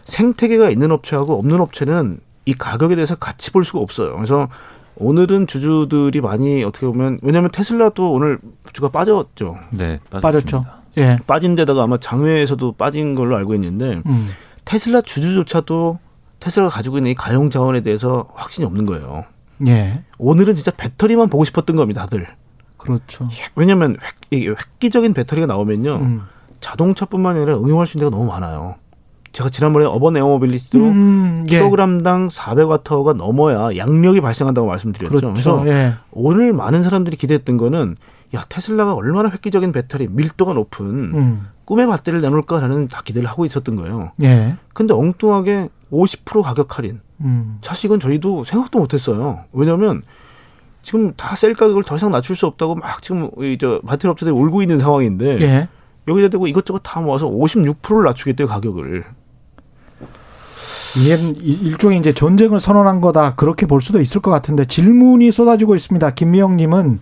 생태계가 있는 업체하고 없는 업체는 이 가격에 대해서 같이 볼 수가 없어요. 그래서 오늘은 주주들이 많이 어떻게 보면 왜냐하면 테슬라도 오늘 주가 빠졌죠. 네, 빠졌죠. 예. 빠진 데다가 아마 장외에서도 빠진 걸로 알고 있는데 음. 테슬라 주주조차도 테슬라가 가지고 있는 이 가용 자원에 대해서 확신이 없는 거예요. 예. 오늘은 진짜 배터리만 보고 싶었던 겁니다, 다들. 그렇죠. 왜냐하면 획, 획기적인 배터리가 나오면요. 음. 자동차뿐만 아니라 응용할 수 있는 데가 너무 많아요. 제가 지난번에 urban air mobility도 음, 예. 킬로그램당 400와트가 넘어야 양력이 발생한다고 말씀드렸죠. 그렇죠. 그래서 예. 오늘 많은 사람들이 기대했던 거는 야 테슬라가 얼마나 획기적인 배터리, 밀도가 높은 음. 꿈의 배터리를 내놓을까라는 다 기대를 하고 있었던 거예요. 예. 근데 엉뚱하게 50% 가격 할인. 음. 사실 이건 저희도 생각도 못했어요. 왜냐하면 지금 다 셀 가격을 더 이상 낮출 수 없다고 막 지금 이저 배터리 업체들이 울고 있는 상황인데 예. 여기다 대고 이것저것 다 모아서 56%를 낮추겠대요 가격을. 이게 일종의 이제 전쟁을 선언한 거다 그렇게 볼 수도 있을 것 같은데 질문이 쏟아지고 있습니다. 김미영님은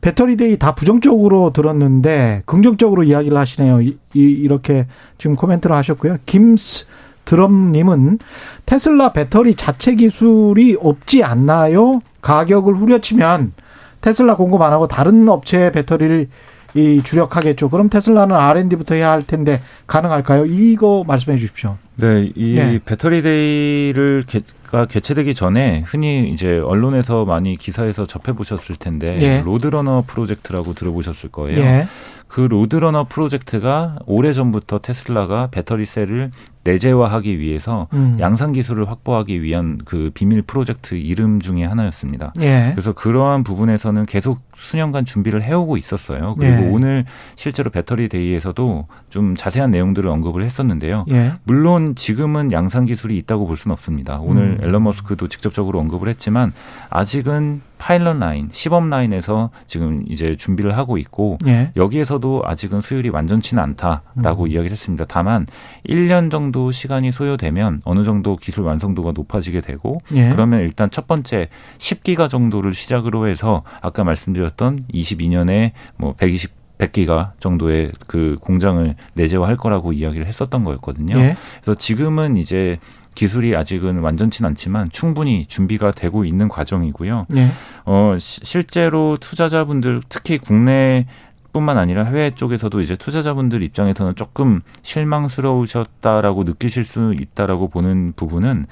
배터리 데이 다 부정적으로 들었는데 긍정적으로 이야기를 하시네요. 이, 이, 렇게 지금 코멘트를 하셨고요. 김스 드럼님은 테슬라 배터리 자체 기술이 없지 않나요? 가격을 후려치면 테슬라 공급 안 하고 다른 업체의 배터리를 이 주력하겠죠. 그럼 테슬라는 R&D부터 해야 할 텐데 가능할까요? 이거 말씀해 주십시오. 네, 이 예. 배터리 데이를 개, 가 개최되기 전에 흔히 이제 언론에서 많이 기사에서 접해 보셨을 텐데 예. 로드러너 프로젝트라고 들어보셨을 거예요. 예. 그 로드러너 프로젝트가 오래 전부터 테슬라가 배터리 셀을 내재화하기 위해서 음. 양산 기술을 확보하기 위한 그 비밀 프로젝트 이름 중에 하나였습니다. 예. 그래서 그러한 부분에서는 계속 수년간 준비를 해오고 있었어요. 그리고 예. 오늘 실제로 Battery Day에서도 좀 자세한 내용들을 언급을 했었는데요. 예. 물론 지금은 양산 기술이 있다고 볼 수는 없습니다. 오늘 음. 일론 머스크도 직접적으로 언급을 했지만 아직은 파일럿 라인, 시범 라인에서 지금 이제 준비를 하고 있고 예. 여기에서도 아직은 수율이 완전치는 않다라고 음. 이야기를 했습니다. 다만 1년 정도 시간이 소요되면 어느 정도 기술 완성도가 높아지게 되고 예. 그러면 일단 첫 번째 10기가 정도를 시작으로 해서 아까 말씀드렸던 22년에 뭐 120, 100기가 정도의 그 공장을 내재화할 거라고 이야기를 했었던 거였거든요. 예. 그래서 지금은 이제 기술이 아직은 완전치는 않지만 충분히 준비가 되고 있는 과정이고요. 예. 어, 시- 실제로 투자자분들 특히 국내 뿐만 아니라 해외 쪽에서도 이제 투자자분들 입장에서는 조금 실망스러우셨다라고 느끼실 수 있다라고 보는 부분은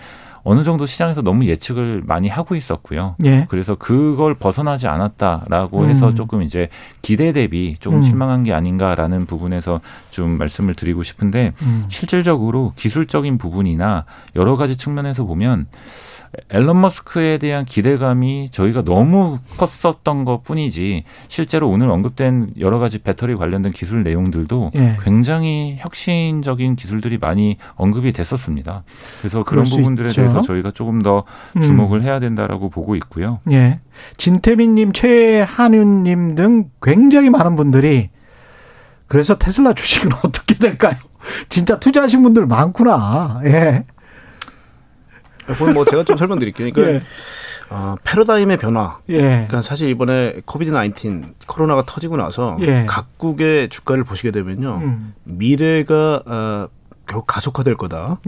어느 정도 시장에서 너무 예측을 많이 하고 있었고요. 예. 그래서 그걸 벗어나지 않았다라고 음. 해서 조금 이제 기대 대비 조금 음. 실망한 게 아닌가라는 부분에서 좀 말씀을 드리고 싶은데 음. 실질적으로 기술적인 부분이나 여러 가지 측면에서 보면 앨런 머스크에 대한 기대감이 저희가 너무 컸었던 것 뿐이지 실제로 오늘 언급된 여러 가지 배터리 관련된 기술 내용들도 예. 굉장히 혁신적인 기술들이 많이 언급이 됐었습니다. 그래서 그런 수 부분들에. 대해서 저희가 조금 더 음. 주목을 해야 된다라고 보고 있고요. 예. 진태민님, 최한윤님 등 굉장히 많은 분들이 그래서 테슬라 주식은 <laughs> 어떻게 될까요? 진짜 투자하신 분들 많구나. 예. 그건 뭐 제가 좀 설명드릴게요. 그러니까 예. 어, 패러다임의 변화. 예. 그러니까 사실 이번에 코비드 19 코로나가 터지고 나서 예. 각국의 주가를 보시게 되면요. 음. 미래가 어, 결국 가속화될 거다.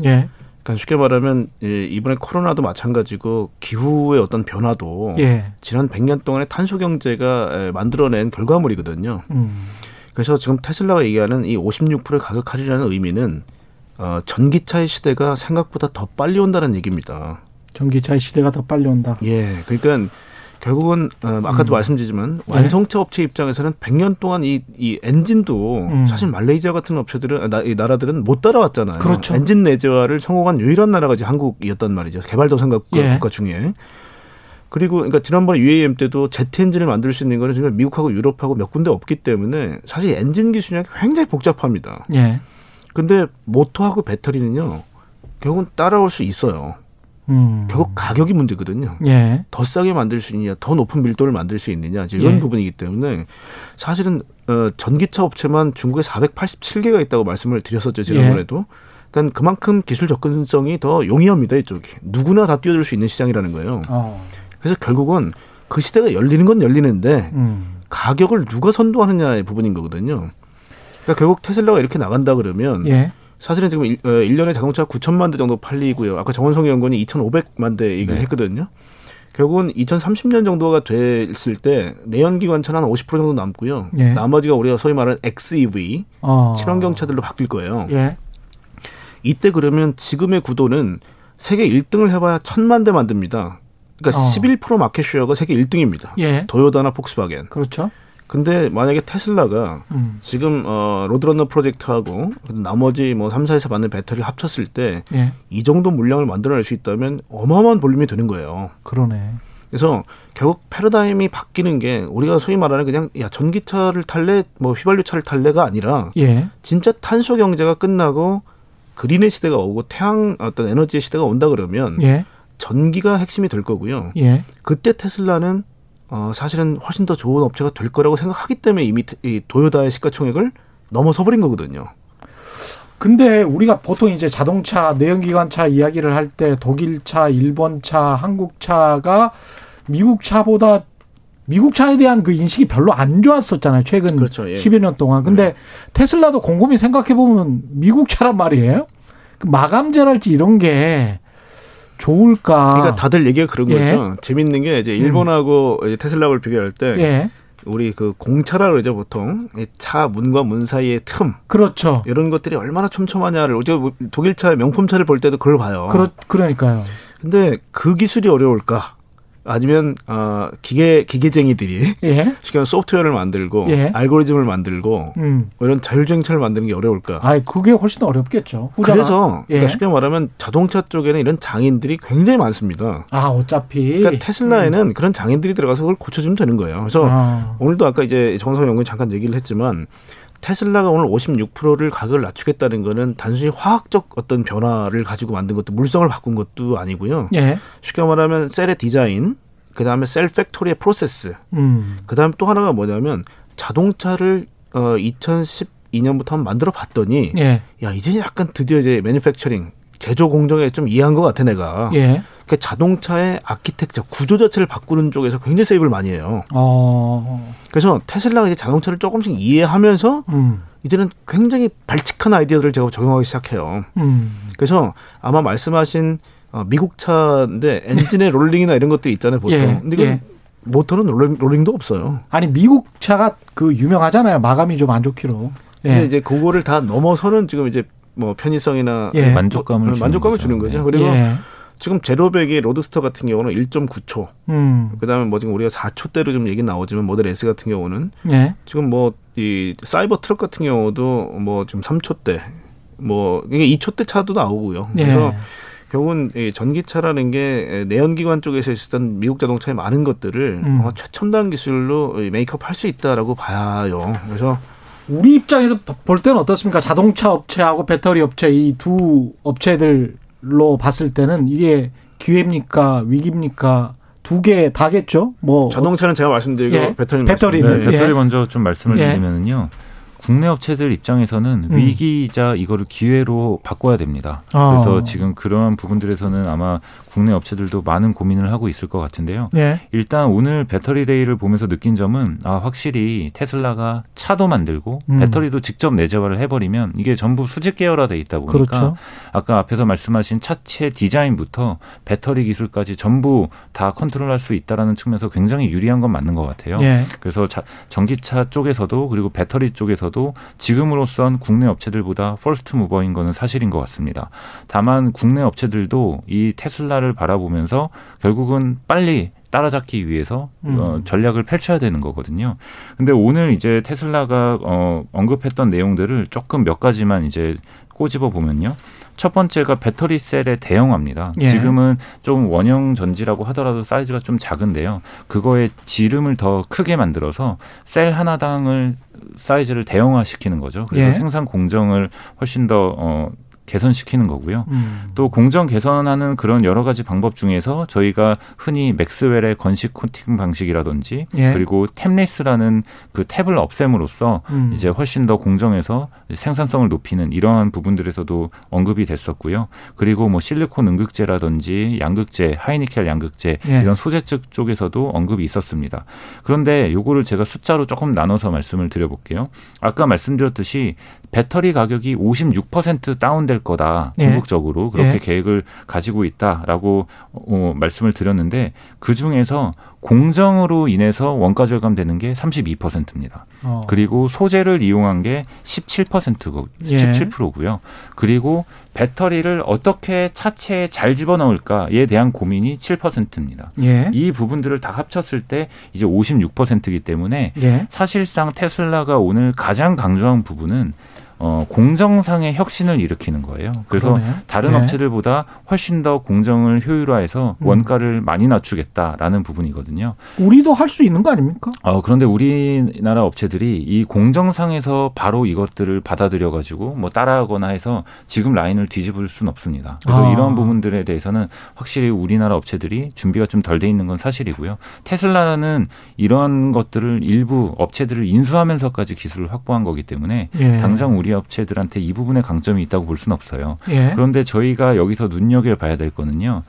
예. 그러니까 쉽게 말하면 예, 이번에 코로나도 마찬가지고 기후의 어떤 변화도 예. 지난 100년 동안의 탄소 경제가 에, 만들어낸 결과물이거든요. 음. 그래서 지금 테슬라가 얘기하는 이 56%의 가격 할인이라는 의미는 어, 전기차의 시대가 생각보다 더 빨리 온다는 얘기입니다. 전기차의 시대가 더 빨리 온다. 예, 그러니까 결국은 어, 아까도 음. 말씀드리지만 네. 완성차 업체 입장에서는 100년 동안 이, 이 엔진도 음. 사실 말레이시아 같은 업체들은 아, 나, 이 나라들은 못 따라왔잖아요. 그렇죠. 엔진 내재화를 성공한 유일한 나라가 이제 한국이었단 말이죠. 개발도상국 예. 국가 중에. 그리고 그러니까 지난번에 UAM 때도 제트 엔진을 만들 수 있는 거는 지금 미국하고 유럽하고 몇 군데 없기 때문에 사실 엔진 기술이 굉장히 복잡합니다. 예. 근데 모터하고 배터리는요. 결국은 따라올 수 있어요. 음. 결국 가격이 문제거든요. 예. 더 싸게 만들 수 있느냐, 더 높은 밀도를 만들 수 있느냐, 이런 예. 부분이기 때문에 사실은 어, 전기차 업체만 중국에 487개가 있다고 말씀을 드렸었죠 지난번에도. 그러니까 그만큼 기술 접근성이 더 용이합니다 이쪽이. 누구나 다 뛰어들 수 있는 시장이라는 거예요. 어. 그래서 결국은 그 시대가 열리는 건 열리는데 음. 가격을 누가 선도하느냐의 부분인 거거든요. 그러니까 결국 테슬라가 이렇게 나간다 그러면 예. 사실은 지금 일, 어, 1년에 자동차 9천만 대 정도 팔리고요. 아까 정원성 연구원이 2,500만 대 얘기를 네. 했거든요. 결국은 2030년 정도가 됐을 때 내연기관 차는 한 50% 정도 남고요. 예. 나머지가 우리가 소위 말하는 XEV, 어. 친환경 차들로 바뀔 거예요. 예. 이때 그러면 지금의 구도는 세계 1등을 해봐야 천만 대 만듭니다. 그러니까 어. 11% 마켓 쉐어가 세계 1등입니다. 예. 도요다나 폭스바겐. 그렇죠. 근데 만약에 테슬라가 음. 지금 어 로드러너 프로젝트하고 나머지 뭐 3사에서 받는 배터리를 합쳤을 때 예. 이 정도 물량을 만들어낼 수 있다면 어마어마한 볼륨이 되는 거예요. 그러네. 그래서 결국 패러다임이 바뀌는 게 우리가 소위 말하는 그냥 야 전기차를 탈래 뭐 휘발유 차를 탈래가 아니라 예. 진짜 탄소 경제가 끝나고 그린의 시대가 오고 태양 어떤 에너지의 시대가 온다 그러면 예. 전기가 핵심이 될 거고요. 예. 그때 테슬라는 어 사실은 훨씬 더 좋은 업체가 될 거라고 생각하기 때문에 이미 테- 이 도요다의 시가총액을 넘어서 버린 거거든요. 근데 우리가 보통 이제 자동차 내연기관차 이야기를 할 때 독일차, 일본차, 한국차가 미국 차보다 미국 차에 대한 그 인식이 별로 안 좋았었잖아요. 최근 그렇죠, 예. 10여 년 동안. 근데 테슬라도 곰곰이 생각해 보면 미국 차란 말이에요. 그 마감재랄지 이런 게 좋을까? 그러니까 다들 얘기가 그런 아. 예. 거죠. 재밌는 게 이제 일본하고 이제 테슬라를 비교할 때 예. 우리 그 공차라 그러죠 보통 이차 문과 문 사이의 틈 그렇죠. 이런 것들이 얼마나 촘촘하냐를 어제 독일 차 명품 차를 볼 때도 그걸 봐요. 그러, 그러니까요. 근데 그 기술이 어려울까? 아니면 어, 기계 기계쟁이들이 예. 쉽게 말해 소프트웨어를 만들고 예. 알고리즘을 만들고 음. 뭐 이런 자율주행차를 만드는 게 어려울까? 아, 그게 훨씬 더 어렵겠죠. 후자가. 그래서 예. 그러니까 쉽게 말하면 자동차 쪽에는 이런 장인들이 굉장히 많습니다. 아, 어차피 그러니까 테슬라에는 그런 장인들이 들어가서 그걸 고쳐주면 되는 거예요. 그래서 아. 오늘도 아까 이제 정성 연구원 잠깐 얘기를 했지만 테슬라가 오늘 56%를 가격을 낮추겠다는 거는 단순히 화학적 어떤 변화를 가지고 만든 것도 물성을 바꾼 것도 아니고요. 예. 쉽게 말하면 셀의 디자인, 그 다음에 cell factory의 process, 음. 그 다음 또 하나가 뭐냐면 자동차를 어 2012년부터 한번 만들어 봤더니 예. 야 이제 약간 드디어 이제 manufacturing 제조 공정에 좀 이해한 것 같아 내가. 예. 그 자동차의 아키텍처 구조 자체를 바꾸는 쪽에서 굉장히 세이브를 많이 해요. 어. 그래서 테슬라가 이제 자동차를 조금씩 이해하면서 음. 이제는 굉장히 발칙한 아이디어들을 제가 적용하기 시작해요. 음. 그래서 아마 말씀하신 어, 미국 차인데 엔진의 <laughs> 롤링이나 이런 것들이 있잖아요 보통. 예, 근데 이건 예. 모터는 롤링, 롤링도 없어요. 아니 미국 차가 그 유명하잖아요. 마감이 좀 안 좋기로. 근데 예. 이제 그거를 다 넘어서는 지금 이제 뭐 편의성이나 예. 만족감을 뭐, 주는 만족감을 거죠. 주는 거죠. 네. 그리고 예. 지금 제로백의 로드스터 같은 경우는 1.9초. 음. 그다음에 뭐 지금 우리가 4초대로 좀 얘기 나오지만 모델 S 같은 경우는 예. 지금 뭐 이 사이버 트럭 같은 경우도 뭐 지금 3초대 뭐 이게 2초대 차도 나오고요. 그래서 예. 결국은 이 전기차라는 게 내연기관 쪽에서 있었던 미국 자동차의 많은 것들을 음. 최첨단 기술로 이 메이크업 할 수 있다라고 봐요. 그래서 우리 입장에서 볼 때는 어떻습니까? 자동차 업체하고 배터리 업체 이 두 업체들로 봤을 때는 이게 기회입니까? 위기입니까? 두 개 다겠죠? 뭐 자동차는 제가 말씀드리고 예. 배터리는 배터리는 말씀드리고. 네, 배터리 예. 먼저 좀 말씀을 예. 드리면은요. 국내 업체들 입장에서는 음. 위기이자 이거를 기회로 바꿔야 됩니다. 아. 그래서 지금 그러한 부분들에서는 아마 국내 업체들도 많은 고민을 하고 있을 것 같은데요. 예. 일단 오늘 배터리 데이를 보면서 느낀 점은 아 확실히 테슬라가 차도 만들고 음. 배터리도 직접 내재화를 해버리면 이게 전부 수직 계열화돼 있다 보니까 그렇죠. 아까 앞에서 말씀하신 차체 디자인부터 배터리 기술까지 전부 다 컨트롤할 수 있다라는 측면에서 굉장히 유리한 건 맞는 것 같아요. 예. 그래서 자, 전기차 쪽에서도 그리고 배터리 쪽에서도 지금으로선 국내 업체들보다 first mover인 거는 사실인 것 같습니다. 다만 국내 업체들도 이 테슬라를 바라보면서 결국은 빨리 따라잡기 위해서 음. 어, 전략을 펼쳐야 되는 거거든요. 근데 오늘 이제 테슬라가 어, 언급했던 내용들을 조금 몇 가지만 이제 꼬집어 보면요. 첫 번째가 배터리 셀의 대형화입니다. 예. 지금은 좀 원형 전지라고 하더라도 사이즈가 좀 작은데요. 그거에 지름을 더 크게 만들어서 셀 하나당을 사이즈를 대형화시키는 거죠. 그래서 예. 생산 공정을 훨씬 더 어, 개선시키는 거고요. 음. 또 공정 개선하는 그런 여러 가지 방법 중에서 저희가 흔히 맥스웰의 건식 코팅 방식이라든지 예. 그리고 탭리스라는 그 탭을 없앰으로써 음. 이제 훨씬 더 공정해서 생산성을 높이는 이러한 부분들에서도 언급이 됐었고요. 그리고 뭐 실리콘 응극제라든지 양극재, 하이니켈 양극재 예. 이런 소재 측 쪽에서도 언급이 있었습니다. 그런데 요거를 제가 숫자로 조금 나눠서 말씀을 드려볼게요. 아까 말씀드렸듯이 배터리 가격이 56% 다운될 거다. 예. 궁극적으로 그렇게 예. 계획을 가지고 있다라고 어, 말씀을 드렸는데 그 중에서 공정으로 인해서 원가 절감되는 게 32%입니다. 어. 그리고 소재를 이용한 게 17%고 예. 17%고요. 그리고 배터리를 어떻게 차체에 잘 집어넣을까에 대한 고민이 7%입니다. 예. 이 부분들을 다 합쳤을 때 이제 56%이기 때문에 예. 사실상 테슬라가 오늘 가장 강조한 부분은 어, 공정상의 혁신을 일으키는 거예요. 그래서 그러네요. 다른 예. 업체들보다 훨씬 더 공정을 효율화해서 음. 원가를 많이 낮추겠다라는 부분이거든요. 우리도 할 수 있는 거 아닙니까? 어, 그런데 우리나라 업체들이 이 공정상에서 바로 이것들을 받아들여 가지고 뭐 따라하거나 해서 지금 라인을 뒤집을 수는 없습니다. 그래서 아. 이러한 부분들에 대해서는 확실히 우리나라 업체들이 준비가 좀 덜 돼 있는 건 사실이고요. 테슬라는 이러한 것들을 일부 업체들을 인수하면서까지 기술을 확보한 거기 때문에 예. 당장 우리 업체들한테 이 부분에 강점이 있다고 볼 수는 없어요. 예. 그런데 저희가 여기서 눈여겨 봐야 될 거는요.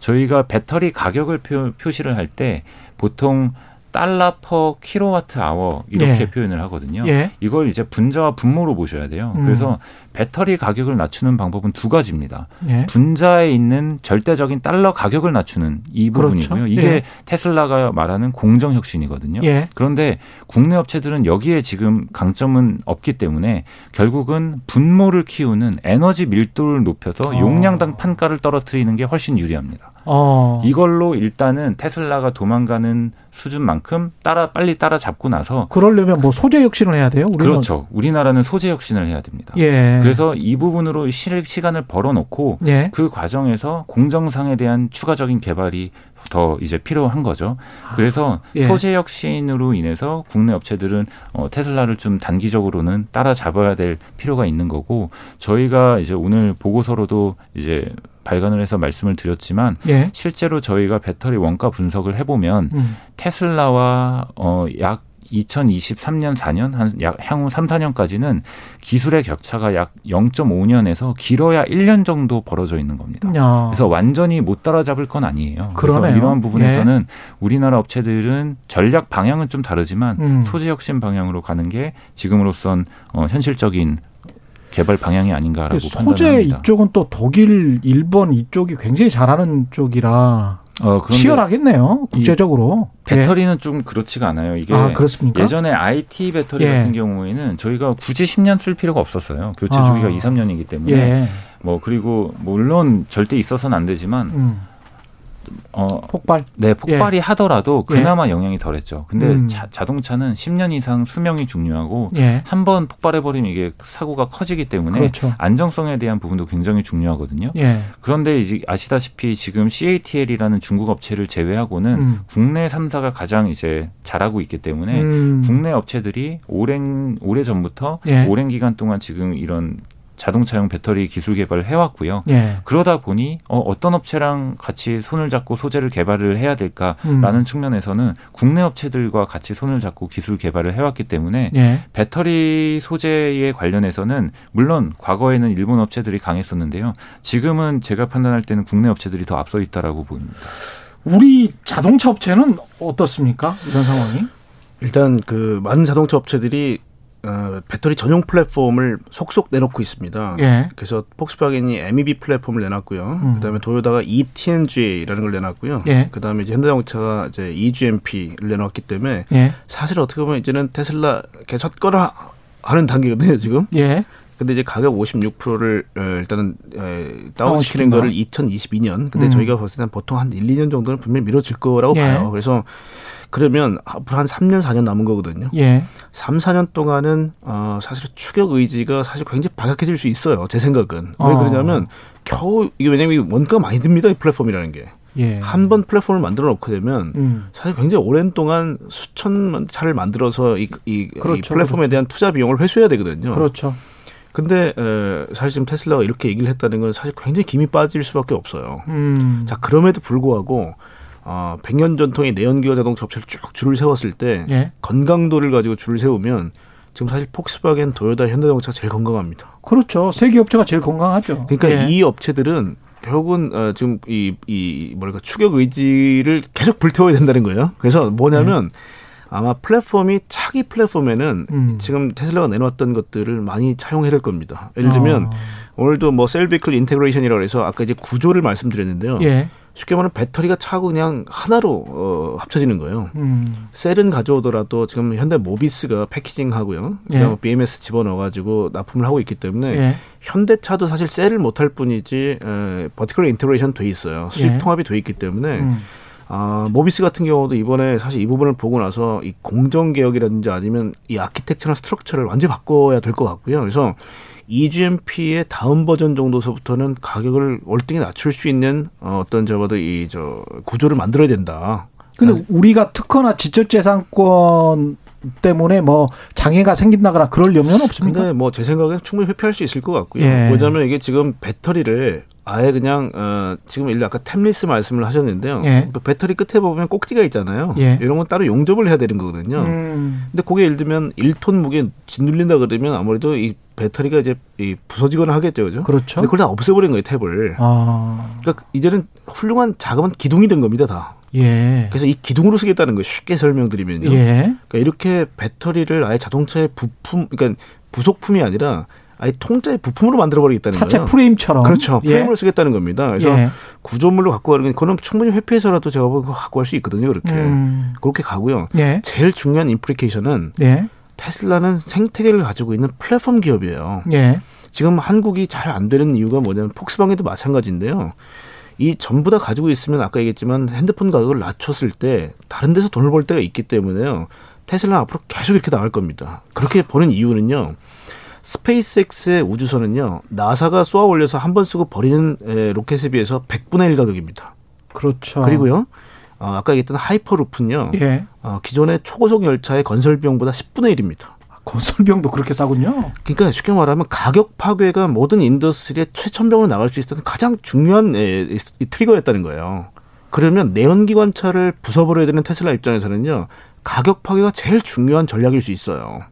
저희가 배터리 가격을 표, 표시를 할 때 보통 dollar per kilowatt hour 이렇게 예. 표현을 하거든요. 예. 이걸 이제 분자와 분모로 보셔야 돼요. 음. 그래서 배터리 가격을 낮추는 방법은 두 가지입니다. 예. 분자에 있는 절대적인 달러 가격을 낮추는 이 부분이고요. 그렇죠. 이게 예. 테슬라가 말하는 공정 혁신이거든요. 예. 그런데 국내 업체들은 여기에 지금 강점은 없기 때문에 결국은 분모를 키우는 에너지 밀도를 높여서 어. 용량당 판가를 떨어뜨리는 게 훨씬 유리합니다. 어. 이걸로 일단은 테슬라가 도망가는 수준만큼 따라 빨리 따라잡고 나서 그러려면 뭐 소재 혁신을 해야 돼요. 우리는 그렇죠. 우리나라는 소재 혁신을 해야 됩니다. 예. 그래서 이 부분으로 시- 시간을 벌어놓고 예. 그 과정에서 공정상에 대한 추가적인 개발이 더 이제 필요한 거죠. 그래서 예. 소재 혁신으로 인해서 국내 업체들은 어, 테슬라를 좀 단기적으로는 따라잡아야 될 필요가 있는 거고 저희가 이제 오늘 보고서로도 이제 발간을 해서 말씀을 드렸지만 예. 실제로 저희가 배터리 원가 분석을 해보면 음. 테슬라와 어, 약 2023년 4년 한 약 향후 3, 4년까지는 기술의 격차가 약 0.5년에서 길어야 1년 정도 벌어져 있는 겁니다. 야. 그래서 완전히 못 따라잡을 건 아니에요. 그래서 그러네요. 이러한 부분에서는 우리나라 업체들은 전략 방향은 좀 다르지만 음. 소재 혁신 방향으로 가는 게 지금으로선 어, 현실적인 개발 방향이 아닌가라고 소재 판단합니다. 이쪽은 또 독일, 일본 이쪽이 굉장히 잘하는 쪽이라 어, 치열하겠네요. 국제적으로. 배터리는 좀 그렇지가 않아요. 이게 예. 아 그렇습니까? 예전에 IT 배터리 예. 같은 경우에는 저희가 굳이 10년 쓸 필요가 없었어요. 교체 아. 주기가 2, 3년이기 때문에 예. 뭐 그리고 물론 절대 있어서는 안 되지만 음. 어 폭발. 네, 폭발이 하더라도 예. 그나마 영향이 덜했죠. 근데 음. 자, 자동차는 10년 이상 수명이 중요하고 예. 한번 폭발해버리면 이게 사고가 커지기 때문에 그렇죠. 안정성에 대한 부분도 굉장히 중요하거든요. 예. 그런데 이제 아시다시피 지금 CATL이라는 중국 업체를 제외하고는 음. 국내 3사가 가장 이제 잘하고 있기 때문에 음. 국내 업체들이 오랜 오래 전부터 예. 오랜 기간 동안 지금 이런 자동차용 배터리 기술 개발을 해왔고요. 예. 그러다 보니 어, 어떤 업체랑 같이 손을 잡고 소재를 개발을 해야 될까라는 음. 측면에서는 국내 업체들과 같이 손을 잡고 기술 개발을 해왔기 때문에 예. 배터리 소재에 관련해서는 물론 과거에는 일본 업체들이 강했었는데요. 지금은 제가 판단할 때는 국내 업체들이 더 앞서 있다라고 보입니다. 우리 자동차 업체는 어떻습니까? 이런 상황이? 일단 그 많은 자동차 업체들이 어, 배터리 전용 플랫폼을 속속 내놓고 있습니다. 예. 그래서 폭스바겐이 MEB 플랫폼을 내놨고요. 음. 그다음에 도요다가 ETNGA라는 걸 내놨고요. 예. 그다음에 이제 현대자동차가 이제 EGMP를 내놨기 때문에 예. 사실 어떻게 보면 이제는 테슬라 계속 거라 하는 단계거든요 지금. 예. 근데 이제 가격 56%를 어, 일단은 에, 다운시키는. 거를 2022년. 근데 음. 저희가 땐 보통 한 1, 2년 정도는 분명히 미뤄질 거라고 예. 봐요. 그래서 그러면 앞으로 한 3년, 4년 남은 거거든요. 예. 3, 4년 동안은 어 사실 추격 의지가 사실 굉장히 바닥해질 수 있어요. 제 생각은. 왜 어. 그러냐면 겨우 이게 왜냐면 원가가 많이 듭니다. 이 플랫폼이라는 게. 예. 한번 플랫폼을 만들어 놓게 되면 음. 사실 굉장히 오랜 동안 수천 차를 만들어서 이, 이, 그렇죠, 이 플랫폼에 그렇죠. 대한 투자 비용을 회수해야 되거든요. 그렇죠. 근데 에, 사실 지금 테슬라가 이렇게 얘기를 했다는 건 사실 굉장히 김이 빠질 수밖에 없어요. 음. 자 그럼에도 불구하고 어, 100년 전통의 내연기관 자동차 업체를 쭉 줄을 세웠을 때 예. 건강도를 가지고 줄을 세우면 지금 사실 폭스바겐, 도요타, 현대자동차가 제일 건강합니다. 그렇죠. 세 개 업체가 제일 건강하죠. 그러니까 예. 이 업체들은 결국은 어, 지금 이, 이 뭐랄까 추격 의지를 계속 불태워야 된다는 거예요. 그래서 뭐냐면 아마 플랫폼이 차기 플랫폼에는 음. 지금 테슬라가 내놓았던 것들을 많이 차용해야 될 겁니다. 예를 들면 어. 오늘도 뭐 cell vehicle integration이라고 해서 아까 이제 구조를 말씀드렸는데요. 예. 쉽게 말하면 배터리가 차고 그냥 하나로 어, 합쳐지는 거예요. 음. 셀은 가져오더라도 지금 현대 모비스가 packaging하고요. 예. BMS 집어넣어가지고 납품을 하고 있기 때문에 예. 현대차도 사실 셀을 못할 뿐이지 에, vertical integration 돼 있어요. 수직 예. 통합이 돼 있기 때문에 음. 아, 모비스 같은 경우도 이번에 사실 이 부분을 보고 나서 이 공정 개혁이라든지 아니면 이 architecture나 structure를 완전히 바꿔야 될 것 같고요. 그래서 E-GMP의 다음 버전 정도서부터는 가격을 월등히 낮출 수 있는 어, 어떤 저봐도 이 저 구조를 만들어야 된다. 근데 우리가 특허나 지적재산권 때문에 뭐 장애가 생긴다거나 그럴 염려는 없습니까? 근데 뭐 제 생각엔 충분히 회피할 수 있을 것 같고요. 예. 뭐냐면 이게 지금 배터리를 아예 그냥 어 지금 일단 아까 템리스 말씀을 하셨는데요. 예. 그 배터리 끝에 보면 꼭지가 있잖아요. 예. 이런 건 따로 용접을 해야 되는 거거든요. 음. 근데 그게 예를 들면 1톤 무게 짓눌린다 그러면 아무래도 이 배터리가 이제 이 부서지거나 하겠죠, 그죠? 그렇죠. 근데 그걸 다 없애버린 거예요, 탭을. 아. 그러니까 이제는 훌륭한 자그마한 기둥이 된 겁니다, 다. 예. 그래서 이 기둥으로 쓰겠다는 거예요. 쉽게 설명드리면요. 예. 그러니까 이렇게 배터리를 아예 자동차의 부품, 그러니까 부속품이 아니라 아예 통짜의 부품으로 만들어버리겠다는 차체 거예요. 프레임처럼. 그렇죠. 예. 프레임으로 쓰겠다는 겁니다. 그래서 예. 구조물로 갖고 가는 건 그거는 충분히 회피해서라도 제가 그거 갖고 갈 수 있거든요. 그렇게. 음. 그렇게 가고요. 예. 제일 중요한 임플리케이션은 예. 테슬라는 생태계를 가지고 있는 플랫폼 기업이에요. 예. 지금 한국이 잘 안 되는 이유가 뭐냐면 폭스바겐도 마찬가지인데요. 이 전부 다 가지고 있으면 아까 얘기했지만 핸드폰 가격을 낮췄을 때 다른 데서 돈을 벌 때가 있기 때문에요. 테슬라 앞으로 계속 이렇게 나갈 겁니다. 그렇게 보는 이유는요. 스페이스X의 우주선은요. 나사가 쏘아 올려서 한 번 쓰고 버리는 에, 로켓에 비해서 100분의 1 가격입니다. 그렇죠. 그리고요. 어, 아까 얘기했던 하이퍼루프는요. 예. 어, 기존의 초고속 열차의 건설 비용보다 10분의 1입니다. 건설비용도 그렇게 싸군요. 그러니까 쉽게 말하면 가격 파괴가 모든 industry의 최첨병으로 나갈 수 있었던 가장 중요한 에, 이, 이 trigger였다는 거예요. 그러면 내연기관차를 부숴버려야 되는 테슬라 입장에서는요. 가격 파괴가 제일 중요한 전략일 수 있어요.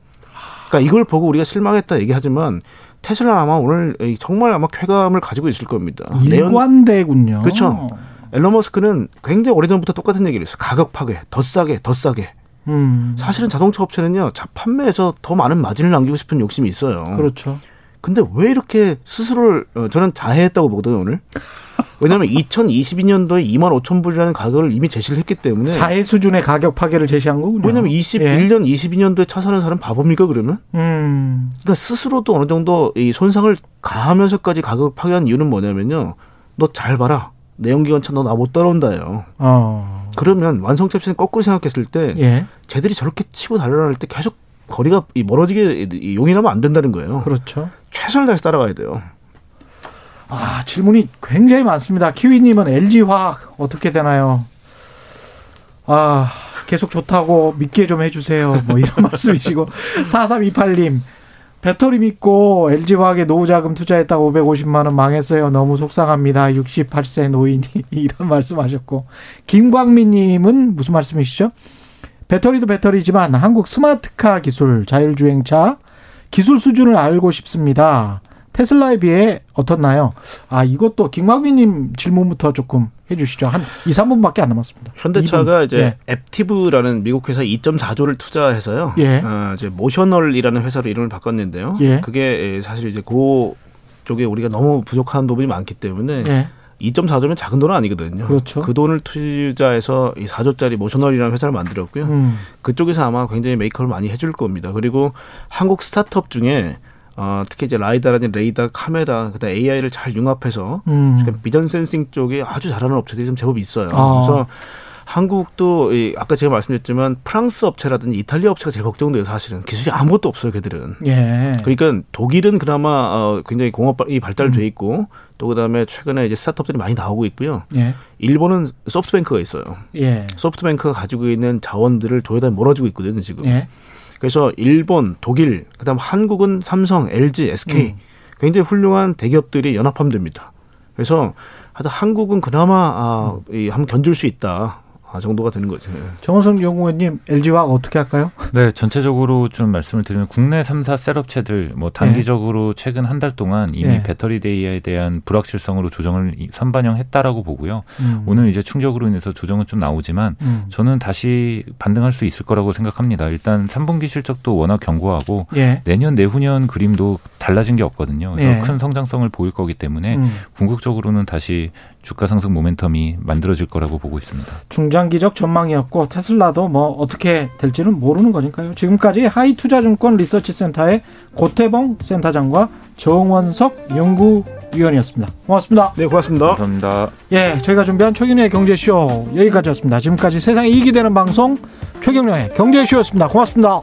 그러니까 이걸 보고 우리가 실망했다 얘기하지만 테슬라 아마 오늘 이 정말 아마 쾌감을 가지고 있을 겁니다. 일관되군요. 그렇죠. 일론 머스크는 굉장히 오래전부터 똑같은 얘기를 했어요. 가격 파괴, 더 싸게, 더 싸게. 음. 사실은 자동차 업체는요, 자 판매에서 더 많은 마진을 남기고 싶은 욕심이 있어요. 그렇죠. 근데 왜 이렇게 스스로를 어, 저는 자해했다고 보거든요 오늘. 왜냐하면 2022년도에 <laughs> 2만 5천 불이라는 가격을 이미 제시를 했기 때문에. 자해 수준의 가격 파괴를 제시한 거군요. 왜냐하면 예. 21년, 22년도에 차 사는 사람 바보입니까 그러면? 음. 그러니까 스스로도 어느 정도 이 손상을 가하면서까지 가격을 파괴한 이유는 뭐냐면요. 너 잘 봐라. 내연기관차 너 나 못 따라온다요. 어. 그러면 완성차 입장에서 거꾸로 생각했을 때 예. 쟤들이 저렇게 치고 달려날 때 계속 거리가 이 멀어지게 이 용인하면 안 된다는 거예요. 그렇죠. 최선을 다해서 따라가야 돼요. 아, 질문이 굉장히 많습니다. 키위님은 LG화학 어떻게 되나요? 아, 계속 좋다고 믿게 좀 해주세요. 뭐 이런 <laughs> 말씀이시고. 4328님, 배터리 믿고 LG화학에 노후자금 투자했다고 550만 원 망했어요. 너무 속상합니다. 68세 노인이 <laughs> 이런 말씀 하셨고. 김광민 님은 무슨 말씀이시죠? 배터리도 배터리지만 한국 스마트카 기술, 자율주행차 기술 수준을 알고 싶습니다. 테슬라에 비해 어떻나요? 아, 이것도 김광민 님 질문부터 조금 해 주시죠. 한 2, 3분밖에 안 남았습니다. 현대차가 2분. 이제 예. 앱티브라는 미국 회사 2.4조를 투자해서요. 예. 어, 이제 모셔널이라는 회사로 이름을 바꿨는데요. 예. 그게 사실 이제 그 쪽에 우리가 너무 부족한 부분이 많기 때문에 예. 2.4조면 작은 돈은 아니거든요. 그렇죠. 그 돈을 투자해서 이 4조짜리 모셔널이라는 회사를 만들었고요. 음. 그쪽에서 아마 굉장히 make up을 많이 해줄 겁니다. 그리고 한국 스타트업 중에 어, 특히 이제 라이다라든지 레이더, 카메라, 그다음 AI를 잘 융합해서 음. vision sensing 쪽에 아주 잘하는 업체들이 좀 제법 있어요. 아. 그래서 한국도 이 아까 제가 말씀드렸지만 프랑스 업체라든지 이탈리아 업체가 제일 걱정돼요. 사실은 기술이 아무것도 없어요. 걔들은. 예. 그러니까 독일은 그나마 어, 굉장히 공업이 발달돼 음. 있고 또 그다음에 최근에 이제 스타트업들이 많이 나오고 있고요. 예. 일본은 소프트뱅크가 있어요. 예. 소프트뱅크가 가지고 있는 자원들을 도에다 몰아주고 있거든요. 지금. 예. 그래서 일본, 독일, 그다음 한국은 삼성, LG, SK 음. 굉장히 훌륭한 대기업들이 연합하면 됩니다. 그래서 하여튼 한국은 그나마 아, 이 한번 견줄 수 있다. 아, 정도가 되는 거죠. 정원성 연구원님, LG화학 어떻게 할까요? <laughs> 네, 전체적으로 좀 말씀을 드리면 국내 3사 셀업체들 뭐 단기적으로 최근 한 달 동안 이미 네. 배터리 데이에 대한 불확실성으로 조정을 이- 선반영했다라고 보고요. 음. 오늘 이제 충격으로 인해서 조정은 좀 나오지만 음. 저는 다시 반등할 수 있을 거라고 생각합니다. 일단 3분기 실적도 워낙 견고하고 예. 내년 내후년 그림도 달라진 게 없거든요. 그래서 네. 큰 성장성을 보일 거기 때문에 음. 궁극적으로는 다시 주가 상승 모멘텀이 만들어질 거라고 보고 있습니다. 중장기적 전망이었고 테슬라도 뭐 어떻게 될지는 모르는 거니까요. 지금까지 하이투자증권 리서치센터의 고태봉 센터장과 정원석 연구위원이었습니다. 고맙습니다. 네, 고맙습니다. 감사합니다. 예, 저희가 준비한 최경영의 경제쇼 여기까지였습니다. 지금까지 세상에 이익이 되는 방송 최경영의 경제쇼였습니다. 고맙습니다.